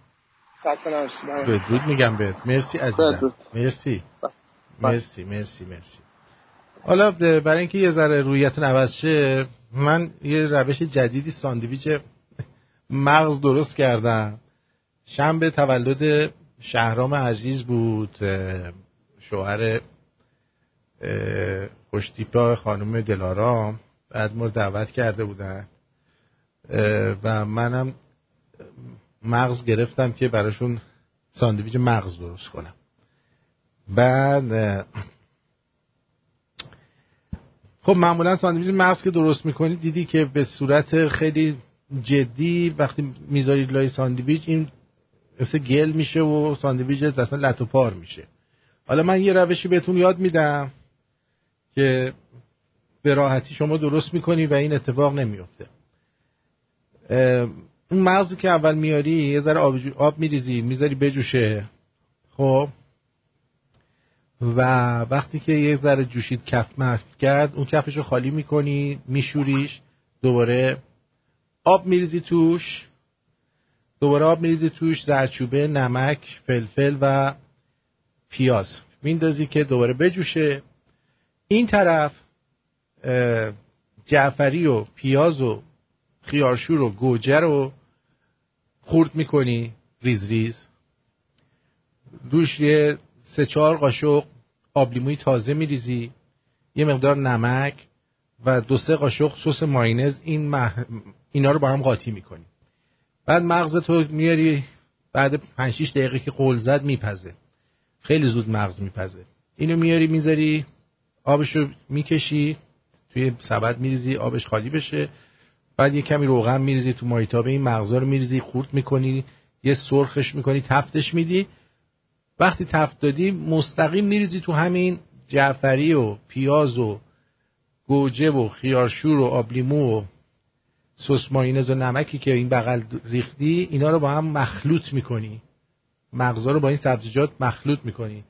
بدرود میگم بهت. مرسی عزیزم. مرسی. مرسی مرسی مرسی. حالا برای اینکه یه ذره رویت عوض شه من یه روش جدیدی ساندویچ مغز درست کردم. شنبه تولد شهرام عزیز بود شوهر خوشتیپا خانم دلارام. بعد ما دعوت کرده بودن. و منم مغز گرفتم که براشون ساندویچ مغز درست کنم. بعد خب معمولا ساندویچ مغز که درست می‌کنی دیدی که به صورت خیلی جدی وقتی می‌ذاری لای ساندویچ این مثل گل میشه و ساندویچ اصلا لط و پار میشه. حالا من یه روشی بهتون یاد میدم که به راحتی شما درست می‌کنی و این اتفاق نمیفته اون مغزی که اول میاری یه ذره آب, آب میریزی می‌ذاری بجوشه. خب؟ و وقتی که یه ذره جوشید کف محف کرد اون کفش رو خالی می‌کنی میشوریش دوباره آب میریزی توش دوباره آب میریزی توش زرچوبه نمک فلفل و پیاز میندازی که دوباره بجوشه. این طرف جعفری و پیاز و خیارشور و گوجه رو خورد می‌کنی ریز ریز. روش یه سه چهار قاشق آبلیموی تازه میریزی یه مقدار نمک و دو سه قاشق سس ماینز این مح... اینا رو با هم قاطی می‌کنی. بعد مغزتو میاری بعد 5 6 دقیقه که قول زد میپزه. خیلی زود مغز میپزه. اینو میاری می‌ذاری آبشو می‌کشی توی سبد میریزی آبش خالی بشه. بعد یه کمی روغن میریزی تو مایتابه این مغزا رو میریزی خورد می‌کنی یه سرخش می‌کنی تفتش میدی. وقتی تفت دادی مستقیم میریزی تو همین جعفری و پیاز و گوجه و خیارشور و آبلیمو و سس ماینز و نمکی که این بغل ریختی اینا رو با هم مخلوط می‌کنی. مغزا رو با این سبزیجات مخلوط می‌کنی.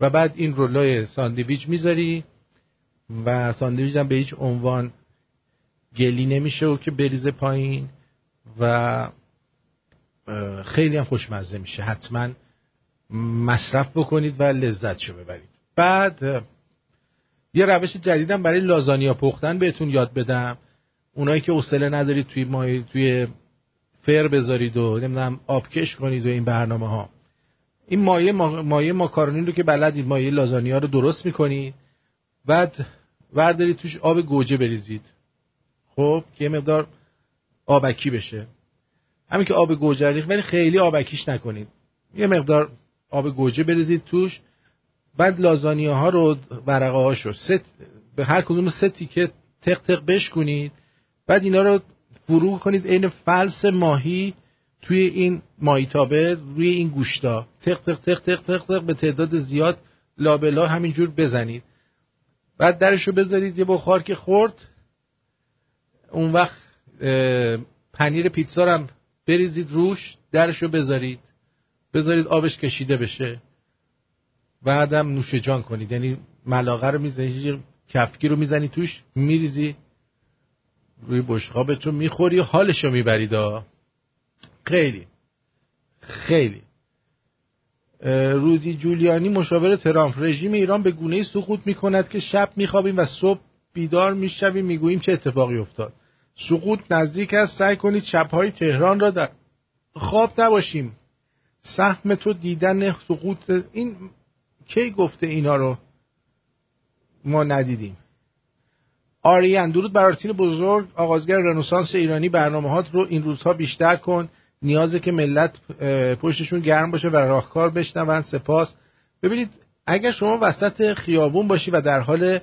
و بعد این رولای ساندویچ می‌ذاری و ساندویچ هم به هیچ عنوان گلی نمیشه و که بریزه پایین و خیلی هم خوشمزه میشه حتما. مصرف بکنید و لذت شو ببرید. بعد یه روش جدیدم برای لازانیا پختن بهتون یاد بدم. اونایی که حوصله ندارید توی مای توی فر بذارید و نمی‌دونم آبکش کنید و این برنامه ها این مایه مایه ماکارونی رو که بلدید مایه لازانیا رو درست می‌کنید. بعد وردارید توش آب گوجه بریزید. خب که یه مقدار آبکی بشه. همین که آب گوجه ریخت ولی خیلی آبکیش نکنید. یه مقدار آب گوجه بریزید توش. بعد لازانیا ها رو ورقه هاشو ست به هر کدوم سه تیکه تق تق بشکنید بعد اینا رو فرو کنید عین فلس ماهی توی این مایتابه روی این گوشتا. تق تق تق تق تق تق به تعداد زیاد لابلا همینجور بزنید. بعد درشو بذارید یه بخار که خورد. اون وقت پنیر پیتزا هم بریزید روش درشو بذارید. بذارید آبش کشیده بشه. بعدم نوش جان کنید. یعنی ملاقه رو می‌زنید کفکی رو می‌زنی توش میریزی روی بشقابتون می‌خوری حالشو می‌برید. خیلی. خیلی. رودی جولیانی مشاور ترامپ. رژیم ایران به گونه سقوط می‌کند که شب میخوابیم و صبح بیدار می‌شویم می‌گوییم چه اتفاقی افتاد. سقوط نزدیک است. سعی کنید شبهای تهران را در خواب نباشیم. سهم تو دیدن سقوط این کی گفته اینا رو ما ندیدیم؟ آریان درود بر آرتین بزرگ آغازگر رنسانس ایرانی برنامه هات رو این روزها بیشتر کن. نیازه که ملت پشتشون گرم باشه و راهکار بشنون سپاس. ببینید اگر شما وسط خیابون باشی و در حال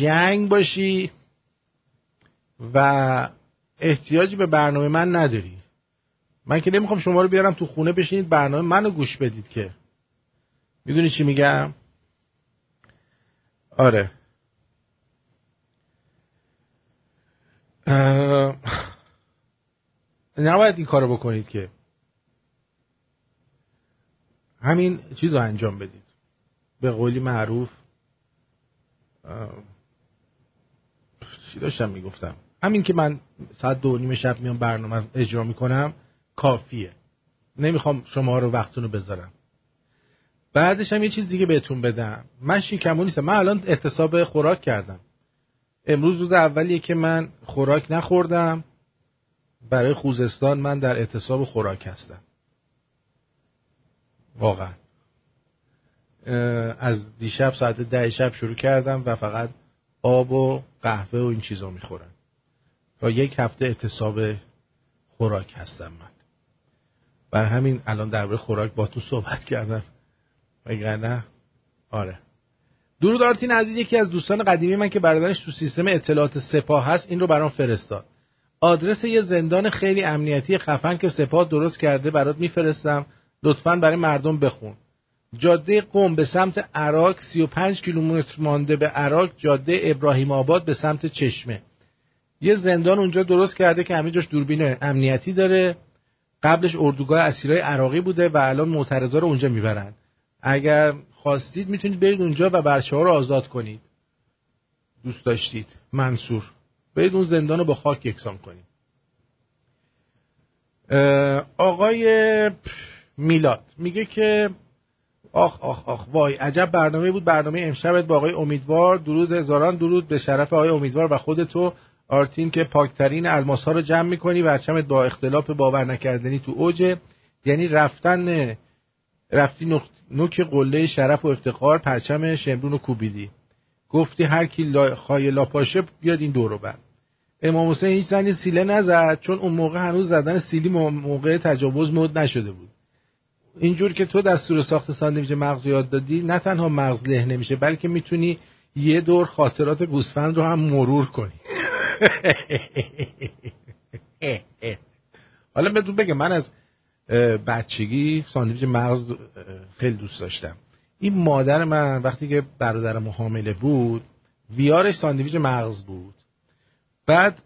جنگ باشی و احتیاجی به برنامه من نداری من که نمی‌خوام شما رو بیارم تو خونه بشینید برنامه منو گوش بدید که. می‌دونی چی میگم؟ آره. نباید این کارو بکنید که. همین چیز رو انجام بدید. به قولی معروف. چی داشتم می‌گفتم؟ همین که من ساعت دو نیم شب میام برنامه اجرا می‌کنم. کافیه. نمی‌خوام شما رو وقتونو بذارم. بعدش هم یه چیز دیگه بهتون بدم. من شیکمو نیستم. من الان احتساب خوراک کردم. امروز روز اولیه که من خوراک نخوردم. برای خوزستان من در اعتصاب خوراک هستم. واقعا. از دیشب ساعت ده شب شروع کردم و فقط آب و قهوه و این چیزا می‌خورم. تا یک هفته اعتصاب خوراک هستم من. بر همین الان درباره خوراک با تو صحبت کردم. وگرنه آره. درود آرتین عزیز یکی از دوستان قدیمی من که برادرش تو سیستم اطلاعات سپاه هست این رو برام فرستاد. آدرس یه زندان خیلی امنیتی خفن که سپاه درست کرده برات میفرستم. لطفا برای مردم بخون. جاده قم به سمت عراق 35 کیلومتر مانده به عراق جاده ابراهیم آباد به سمت چشمه. یه زندان اونجا درست کرده که همه جاش دوربین امنیتی داره. قبلش اردوگاه اسیرای عراقی بوده و الان معترضا رو اونجا می‌برن. اگر خواستید می‌تونید برید اونجا و بچه ها رو آزاد کنید. دوست داشتید. منصور. برید اون زندان رو با خاک یکسان کنید. آقای میلاد. میگه که آخ آخ آخ. وای عجب برنامه بود. برنامه امشبت با آقای امیدوار. درود هزاران درود به شرف آقای امیدوار و خودتو. آرتین که پاکترین الماس ها رو جمع می‌کنی و چمت با اختلاف باور نکردنی تو اوجه یعنی رفتن رفتی نوک قله شرف و افتخار پرچم شمرون و کوبیدی. گفتی هر کی لا خای لاپاشه بیاد این دورو بر. امام حسین هیچ زنی سیله نزد چون اون موقع هنوز زدن سیلی موقع تجاوز مد نشده بود. اینجور که تو دستور ساخت ساندویچ مغز یاد دادی نه تنها مغز له نمیشه بلکه می‌تونی یه دور خاطرات گوسفند رو هم مرور کنی. حالا بهتون بگم من از بچگی ساندویچ مغز خیلی دوست داشتم. این مادر من وقتی که برادرم حامله بود ویارش ساندویچ مغز بود. بعد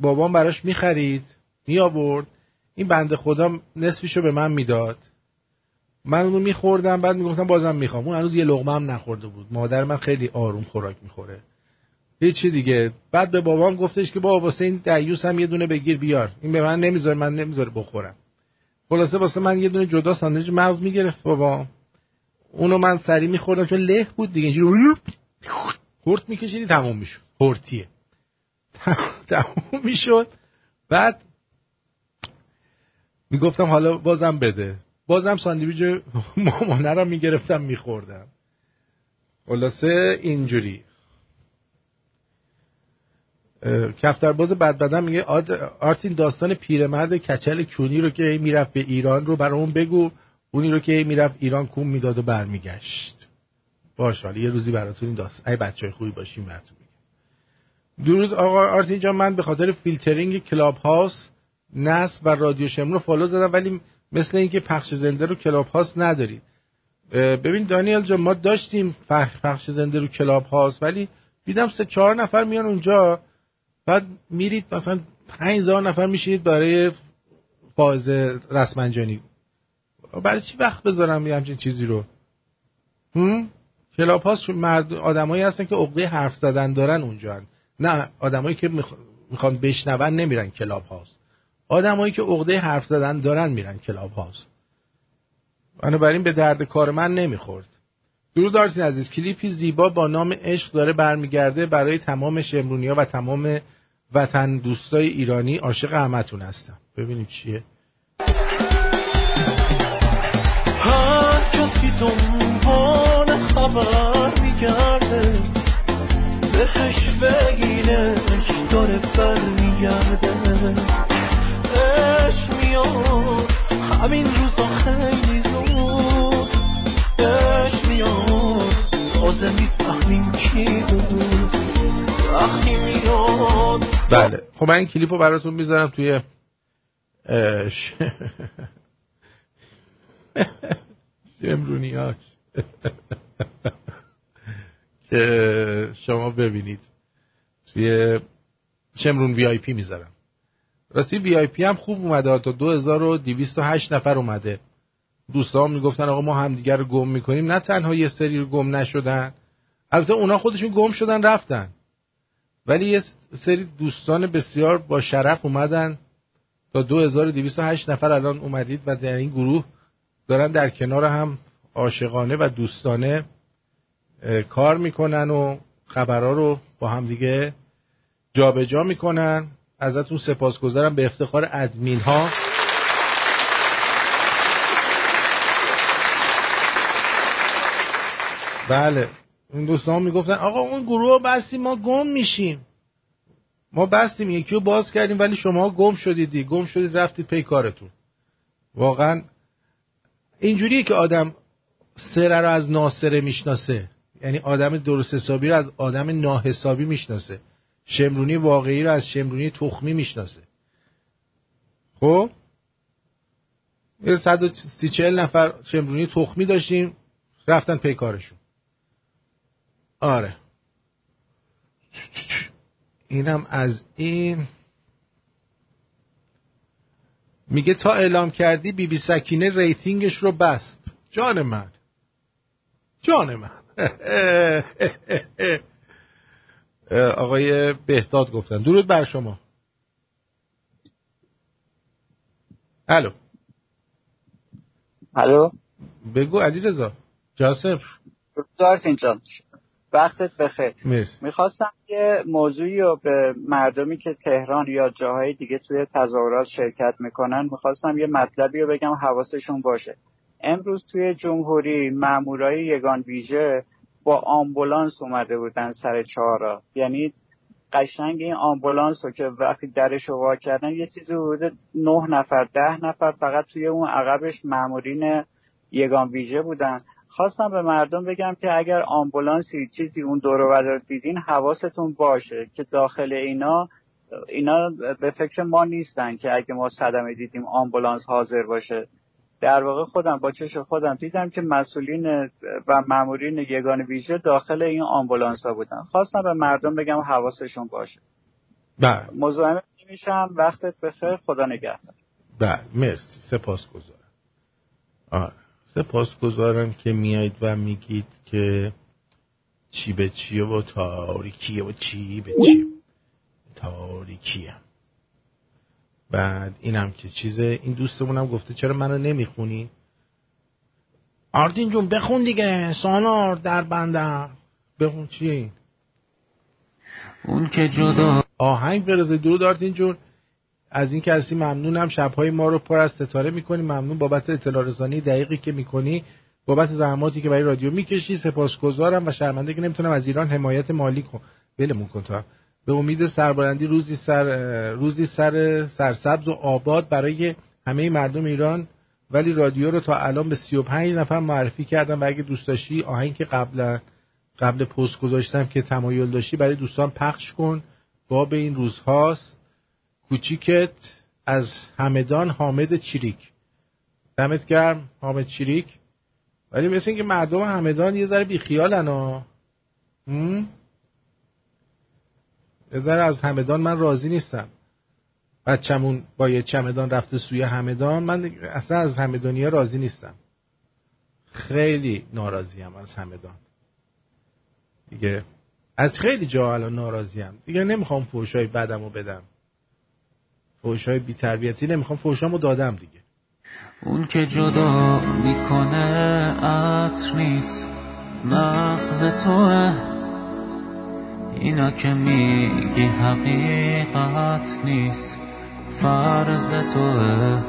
بابام براش می‌خرید می آورد این بنده خدا نصفشو به من می‌داد. من اونو میخوردم بعد می‌گفتم بازم می‌خوام. اون هنوز یه لغمه هم نخورده بود. مادر من خیلی آروم خوراک می‌خوره. هیچی دیگه. بعد به بابام گفتش که بابا واسه این دیوس هم یه دونه بگیر بیار. این به من نمی‌ذاره من نمی‌ذاره بخورم. خلاصه واسه من یه دونه جدا ساندویچ مغز می‌گرفت بابا. اونو من سری میخوردم چون له بود دیگه. اینجوری هورت میکشیدی تموم می‌شد. هورتیه تموم می‌شد. بعد می‌گفتم حالا بازم بده. بازم ساندویچ مامانه رو می‌گرفتم میخوردم. خلاصه اینجوری. کفتر باز بد بدن میگه آرتین داستان پیرمرد کچل کونی رو که می‌رفت به ایران رو برامون بگو اونی رو که می‌رفت ایران کون می‌داد و برمیگشت. باشه حالا یه روزی براتون این داستان اگه بچه خوبی باشین براتون میگم. درود آقا آرتین جان من به خاطر فیلترینگ Clubhouse نصب و رادیو شمرون و follow زدم ولی مثل اینکه پخش زنده رو Clubhouse ندارید ببین دانیل جان ما داشتیم پخش زنده رو Clubhouse ولی دیدم سه چهار نفر میان اونجا. بعد میرید مثلا 5000 نفر میشید برای فاز رسمنجانی. برای چی وقت بذارم یه همچین چیزی رو؟ هم؟ Clubhouse مال آدمایی هستن که عقده حرف زدن دارن اونجا نه آدمایی که می‌خوان بشنون نمیرن Clubhouse. آدمایی که عقده حرف زدن دارن میرن Clubhouse. بنابراین به درد کار من نمی‌خورد. درود آرتین عزیز کلیپی زیبا با نام عشق داره برمیگرده برای تمام شمرونیا و تمام وطن دوستای ایرانی عاشق همتون هستم. ببینیم چیه. هر کسی دنبال خبر میگرده بهش بگینش داره برمیگرده. اش میاد همین روزا خیلی زود. اش میاد تازه می‌فهمیم کی بود. وقتی میاد بله. خب من این کلیپ رو براتون می‌ذارم توی شمرونیاش که شما ببینید. توی شمرون VIP می‌ذارم. راستی VIP هم خوب اومده تا 2208 نفر اومده. دوستان می‌گفتن آقا ما همدیگر رو گم می‌کنیم. نه تنها یه سری رو گم نشدن البته اونا خودشون گم شدن رفتن. ولی یه سری دوستان بسیار با شرف اومدن. تا 2208 نفر الان اومدید و در این گروه دارن در کنار هم عاشقانه و دوستانه کار می‌کنن و خبرها رو با هم دیگه جابجا جا می‌کنن. ازتون سپاسگزارم به افتخار ادمین ها بله. این دوستان می‌گفتن آقا اون گروه بستیم ما گم میشیم. ما بستیم یکی رو باز کردیم ولی شما گم شدیدی. گم شدید رفتید پی کارتون. واقعا اینجوریه که آدم سره رو از ناسره می‌شناسه. یعنی آدم درست حسابی رو از آدم ناحسابی می‌شناسه. شمرونی واقعی رو از شمرونی تخمی می‌شناسه. خب؟ یه صد سی نفر شمرونی تخمی داشتیم رفتن پی کارشون. آره. اینم از این. میگه تا اعلام کردی بی بی سکینه rating ش رو بست. جان من. جان من. [LAUGHS] آقای بهداد گفتن. درود بر شما. الو. الو. بگو علی رضا جاسم آرتین جان وقتت بخیر. می‌خواستم یه موضوعی رو به مردمی که تهران یا جاهای دیگه توی تظاهرات شرکت می‌کنن می‌خواستم یه مطلبی رو بگم حواسشون باشه. امروز توی جمهوری مامورای یگان ویژه با آمبولانس اومده بودن سر چهارا یعنی قشنگ این آمبولانس رو که وقتی درش رو وا کردن یه چیزی حدود نه نفر ده نفر فقط توی اون عقبش مامورین یگان ویژه بودن. خواستم به مردم بگم که اگر آمبولانسی چیزی اون دور و دیدین حواستون باشه که داخل اینا اینا به فکر ما نیستن که اگه ما صدمه دیدیم آمبولانس حاضر باشه. در واقع خودم با چش خودم دیدم که مسئولین و مامورین یگان ویژه داخل این آمبولانس ها بودن. خواستم به مردم بگم حواسشون باشه. بله. مزاحم میشم. وقتت بخیر. خدا نگهدار. بله. مرسی. سپاس گذارم آره. سپاس گذارم که میایید و میگید که چی به چیه و تاریکیه و چی به چی. تاریکیه بعد اینم که چیزه. این دوستمونم گفته چرا منو نمی‌خونی؟ آردین جون بخون دیگه. سانار در بندم بخون چیه این اون که جدا آهنگ برزه درود آردین جون. از این کسی ممنونم. شبهای ما رو پر از ستاره می‌کنی. ممنون بابت اطلاع رسانی دقیقی که می‌کنی. بابت زحماتی که برای رادیو می‌کشی. سپاسگزارم و شرمنده که نمی‌تونم از ایران حمایت مالی کن بلمون کن تو به امید سربلندی روزی سر روزی سر سرسبز و آباد برای همه مردم ایران. ولی رادیو رو تا الان به 35 نفر معرفی کردم و اگه دوست داشتی آهنگ که قبل قبل پست گذاشتم که تمایل داشتی برای دوستان پخش کن. با به این روزهاست. کوچیکت از همدان حامد چیریک دمت گرم حامد چیریک ولی مثل اینکه مردم همدان یه ذره بیخیالن ها. یه ذره از همدان من راضی نیستم. بچمون با یه چمدان رفته سوی همدان من اصلا از همدانیا راضی نیستم. خیلی ناراضیم از همدان. دیگه از خیلی جا الان ناراضیم. دیگه نمی‌خوام فوشای بدمو بدم. فوشای بی تربیتی نمی‌خوام فوشامو دادم دیگه. اون که جدا می‌کنه عطر نیست مغز توه. اینا که میگی حقیقت نیست فرض توه.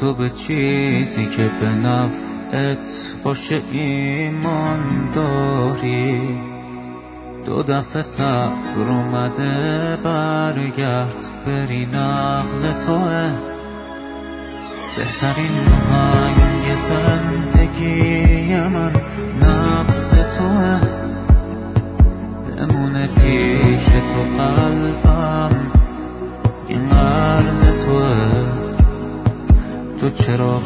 تو به چیزی که به نفعت باشه ایمان داری. دو دفعه صبر اومده برگرد بری نغز توه. بهترین هنگ زندگی من نبز توه. بمونه پیش تو قلبم این قرض توه. تو چراغ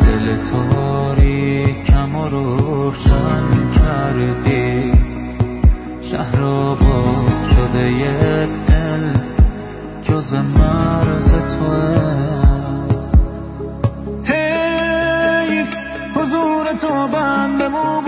دل تاریکم و روشن کردی. شهر آباد شده یه دل جز مرز توه. حیف حضور تو بندمو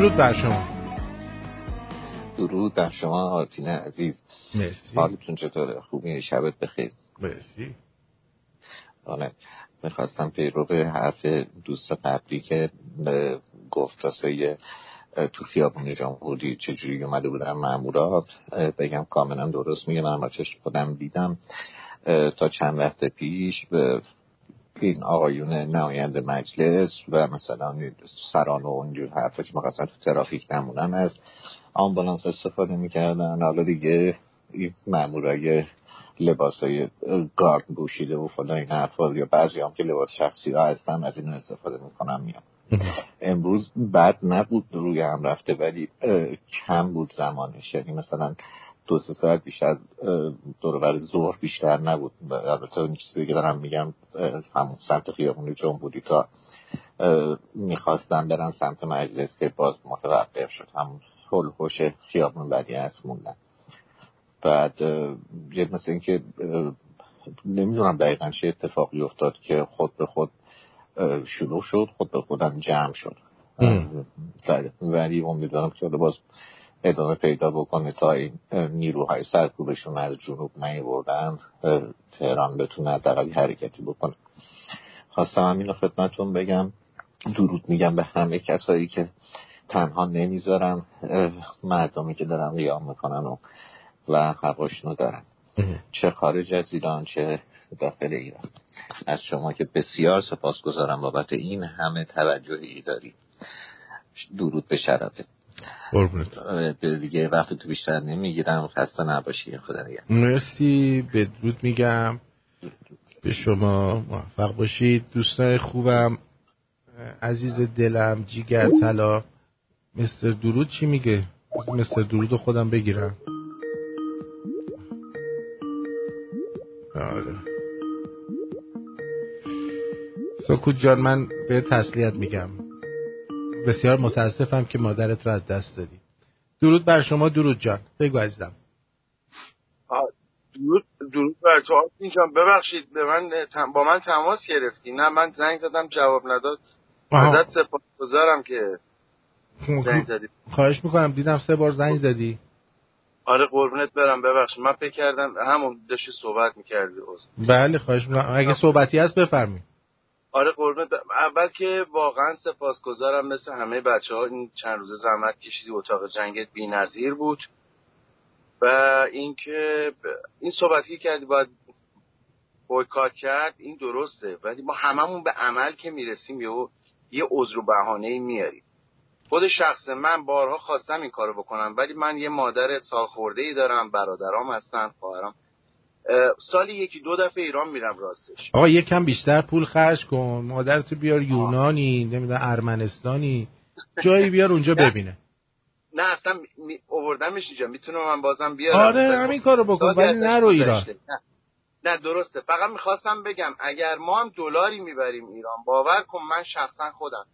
درود بر شما. درود بر شما آرتین عزیز. مرسی. حالتون چطوره؟ خوبی شبت بخیر. مرسی. آره. می‌خواستم پیرو حرف دوست قبلی که گفت راستای اه، تو خیابون جمهوری چجوری اومده بودن مامورات بگم کاملا درست میگم من چشم خودم دیدم تا چند وقت پیش به این آقایون نماینده مجلس و مثلا سران و اونجور حرفا که مثلا تو ترافیک نمونن از آمبولانس استفاده می‌کردن. حالا دیگه این مامورای لباس های گارد پوشیده و فلان این حرفا یا بعضی هم که لباس شخصی ها هستن از این استفاده می‌کنن میان. [LAUGHS] امروز بد نبود روی هم رفته ولی کم بود زمانش. یعنی مثلا دو سه ساعت بیشتر اه، دور بر ظهر بیشتر نبود. البته اون چیزی که دارم میگم همون سمت خیابون جمهوری تا اه، می‌خواستن برن سمت مجلس که باز متوقف شد. همون هول هوش خیابون بدی هست موندن. بعد یه مثل اینکه نمی‌دونم دقیقا چه اتفاقی افتاد که خود به خود شروع شد خود به خودم جمع شد. ولی امیدوارم که باز ادامه پیدا بکنه تا این نیروهای سرکوبشون از جنوب بردن تهران بتونه حداقل حرکتی بکنه. خواستم همین رو خدمتون بگم. درود میگم به همه کسایی که تنها نمی‌ذارن مردمی که دارن قیام می‌کنن و, و هواشونو دارن. چه خارج از ایران چه داخل ایران. از شما که بسیار سپاس گذارم بابت این همه توجهی دارید. درود به شرفه قربونت. دیگه وقت تو بیشتر نمی‌گیرم خسته نباشی خدا نگه مرسی بدرود میگم. به شما موفق باشید. دوستای خوبم عزیز دلم جیگر طلا. مستر درود چی میگه؟ مستر درود خودم بگیرم. آره. سکوت جان من به تسلیت میگم. بسیار متاسفم که مادرت رو از دست دادی. درود بر شما درود جان. بگو عزیزم. درود درود بر تو. جان ببخشید به من با من تماس گرفتی. نه من زنگ زدم جواب نداد. ازت سپاسگزارم که زنگ زدی. خواهش می‌کنم دیدم سه بار زنگ زدی. آره قربونت برم. ببخشید من فکر کردم همون داشتی صحبت می‌کردی. بله خواهش می‌کنم. اگه صحبتی هست بفرمایید. آره قربونت. اول که واقعا سپاسگزارم مثل همه بچه ها این چند روزه زحمت کشیدی اتاق جنگت نظیر بود. و اینکه این صحبتی کردی باید بایکات کرد این درسته. ولی ما هممون به عمل که می‌رسیم یه یه عذر و بهانه میاریم خود شخص من بارها خواستم این کارو بکنم ولی من یه مادر سال خورده ای دارم برادرام هستن خواهرام. سالی یکی دو دفعه ایران میرم راستش. آقا یکم بیشتر پول خرج کن. مادرتو بیار یونانی نمی‌دونم ارمنستانی. جایی بیار اونجا [LAUGHS] ببینه. نه اصلا می... اووردمش اینجا. می‌تونم من بازم بیارم. آره همین کارو بکن ولی نرو ایران. نه. نه درسته. فقط می‌خواستم بگم اگر ما هم دلاری می‌بریم ایران باور کن من شخصا خودم.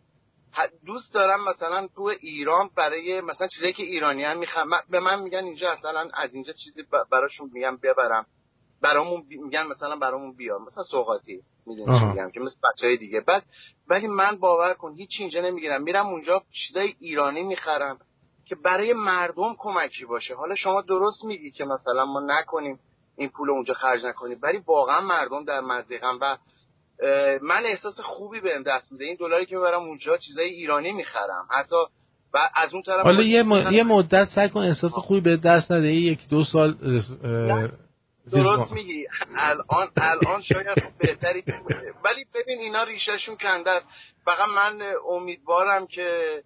دوست دارم مثلا تو ایران برای مثلا چیزایی که ایرانی هم می‌خوام به من میگن اینجا اصلا از اینجا چیزی براشون میگم ببرم. برامون میگن مثلا برامون بیار. مثلا سوغاتی می‌دونی چی میگم که مثل بچهای دیگه. بعد ولی من باور کن هیچ اینجا نمی‌گیرم. میرم اونجا چیزای ایرانی می‌خرم که برای مردم کمکی باشه. حالا شما درست میگی که مثلا ما نکنیم این پول اونجا خرج نکنیم ولی واقعا مردم در مزیقم و من احساس خوبی بهم دست میده. این دلاری که می‌برم اونجا چیزای ایرانی می‌خرم. حتی و از اون طرف حالا یه, یه مدت سعی کن احساس خوبی به دست نده. یک دو سال درست میگی. الان الان شاید بهتری ولی ببین اینا ریشهشون کنده است. فقط من امیدوارم که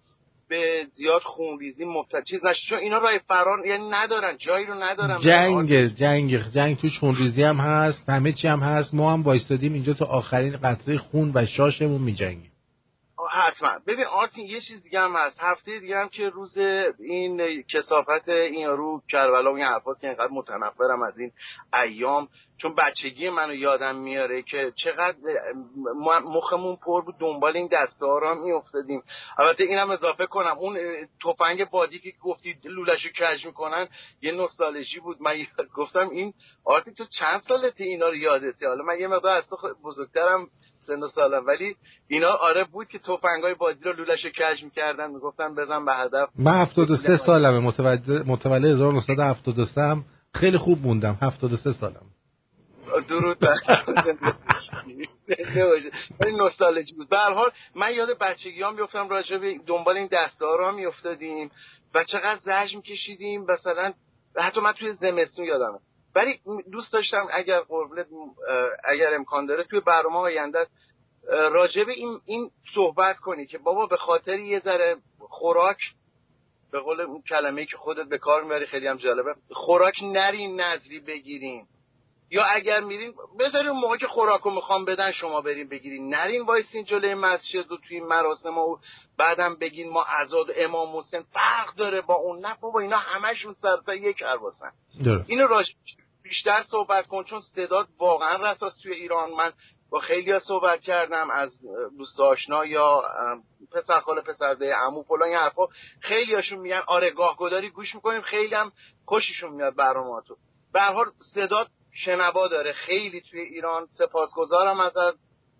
به زیاد خونریزی مبتلا چیز نشه چون اینا راه فرار یعنی ندارن. جایی رو ندارن. جنگ جنگ. جنگ توش خونریزی هم هست. همه چی هم هست. ما هم وایستادیم اینجا تا آخرین قطره خون و شاشمون میجنگیم. حتما. ببین آرتین یه چیز دیگه هم هست. هفته دیگه هم که روز این کسافت این رو کربلا و این حرفاست که اینقدر متنفرم از این ایام. چون بچگی منو یادم میاره که چقدر مخمون پر بود دنبال این دسته ها را میافتادیم. البته اینم اضافه کنم اون تفنگ بادی که گفتی لولشو کج می‌کنن یه نوستالژی بود. من گفتم این آرتی تو چند سالته اینا رو یادته؟ حالا من یه مقدار از تو بزرگترم سن و سالم ولی اینا آره بود که تفنگای بادی رو لولشو کج می‌کردن می‌گفتن بزن به هدف. من 73 سالمه. متولد 1973 هم خیلی خوب موندم. 73 سالم. درود بر ولی نوستالژی بود. به حال من یاد بچگیام بیفتم راجع به دنبال این دسته ها را میافتادیم و چقدر زرج میکشیدیم. مثلا حتی من توی زمستون یادمه. ولی دوست داشتم اگر قربلت اگر امکان داره توی برنامه آینده راجع به این این صحبت کنی که بابا به خاطر یه ذره خوراک به قول اون کلمه که خودت به کار می‌بری خیلی هم جالبه. خوراک نرین نظری بگیرین یا اگر میرین بذارین موقع که خوراکو می‌خوام بدن شما برین بگیرین. نرین وایسین جلوی مسجد و توی مراسم و بعدم بگین ما ازاد امام حسین فرق داره با اون. نه بابا اینا همشون سرتا یک هر اینو راج بیشتر صحبت کن چون صدات واقعا رساس توی ایران. من با خیلی ها صحبت کردم از دوست آشنا یا پسر خاله پسر ده عمو فلان حرفا. خیلی هاشون میگن آره گاه گداری گوش می‌کنیم خیلی هم خوششون میاد برنامه‌تون به حال صدا شنوا داره خیلی توی ایران. سپاسگزارم ازت.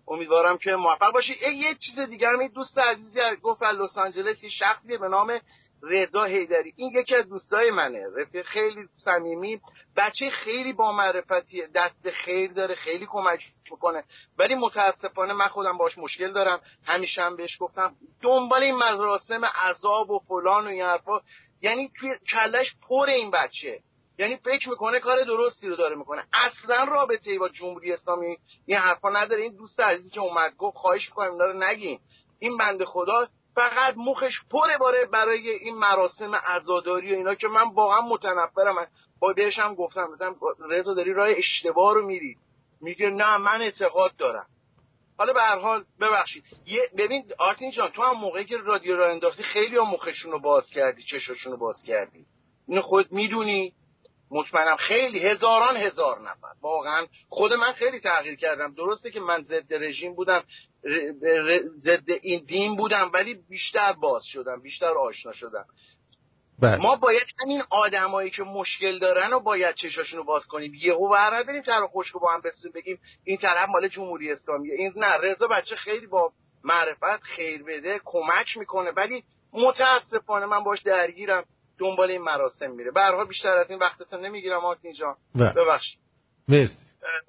امیدوارم که موفق باشی. یه چیز دیگه هم دوست عزیزی گفت لس آنجلس یه شخصی به نام رضا هیدری این یکی از دوستای منه. رفیق خیلی صمیمی. بچه خیلی با معرفتیه دست خیر داره خیلی کمک می‌کنه. ولی متاسفانه من خودم باش مشکل دارم. همیشه هم بهش گفتم دنبال این مراسم عذاب و فلان و این حرفا. یعنی توی کلش پر این بچه. یعنی فکر می‌کنه کار درستی رو داره می‌کنه. اصلا رابطه ای با جمهوری اسلامی این حرفا نداره. این دوست عزیزی که اومد گفت خواهش می‌کنم اینا رو نگین. این بنده خدا فقط مخش پره باره برای این مراسم عزاداری و اینا که من واقعا متنفرم. با بهش هم گفتم گفتم رضا داری راه اشتباه رو میری. میگه نه من اعتقاد دارم. حالا به هر حال ببخشید. یه ببین آرتین جان تو هم موقعی که رادیو را انداختی خیلی هم مخشون رو باز کردی چشاشون رو باز کردی. اینو خود می‌دونی؟ مطمئنم خیلی هزاران هزار نفر. واقعا خود من خیلی تغییر کردم. درسته که من ضد رژیم بودم ضد این دین بودم ولی بیشتر باز شدم بیشتر آشنا شدم. بله. ما باید همین آدمایی که مشکل دارن و باید چشاشون رو باز کنیم. یهو ور نداریم طرف خوشکو با هم بسیم بگیم این طرف مال جمهوری اسلامیه این نه رضا بچه خیلی با معرفت خیر بده کمک می‌کنه ولی متاسفانه من باش درگیرم. دنبال این مراسم میره. به حال بیشتر از این وقتتون نمی‌گیرم آرتین جان. بله. ببخشید. مرسی.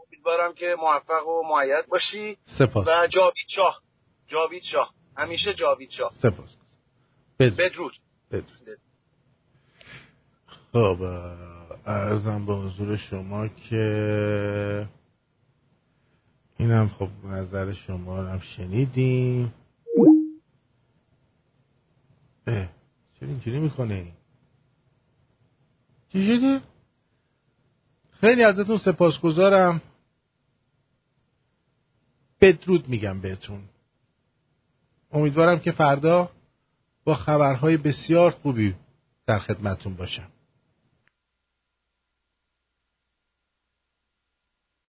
امیدوارم که موفق و معید باشی. سپاس. و جاوید شاه. جاوید شاه. همیشه جاوید شاه. سپاس. بدرود. بدرود, بدرود. خب ارزم به حضور شما که اینم خب نظر شما رو هم شنیدیم. اه چرا اینجوری می‌کنه چی؟ [LAUGHS] خیلی ازتون سپاسگزارم بدرود میگم بهتون امیدوارم که فردا با خبرهای بسیار خوبی در خدمتون باشم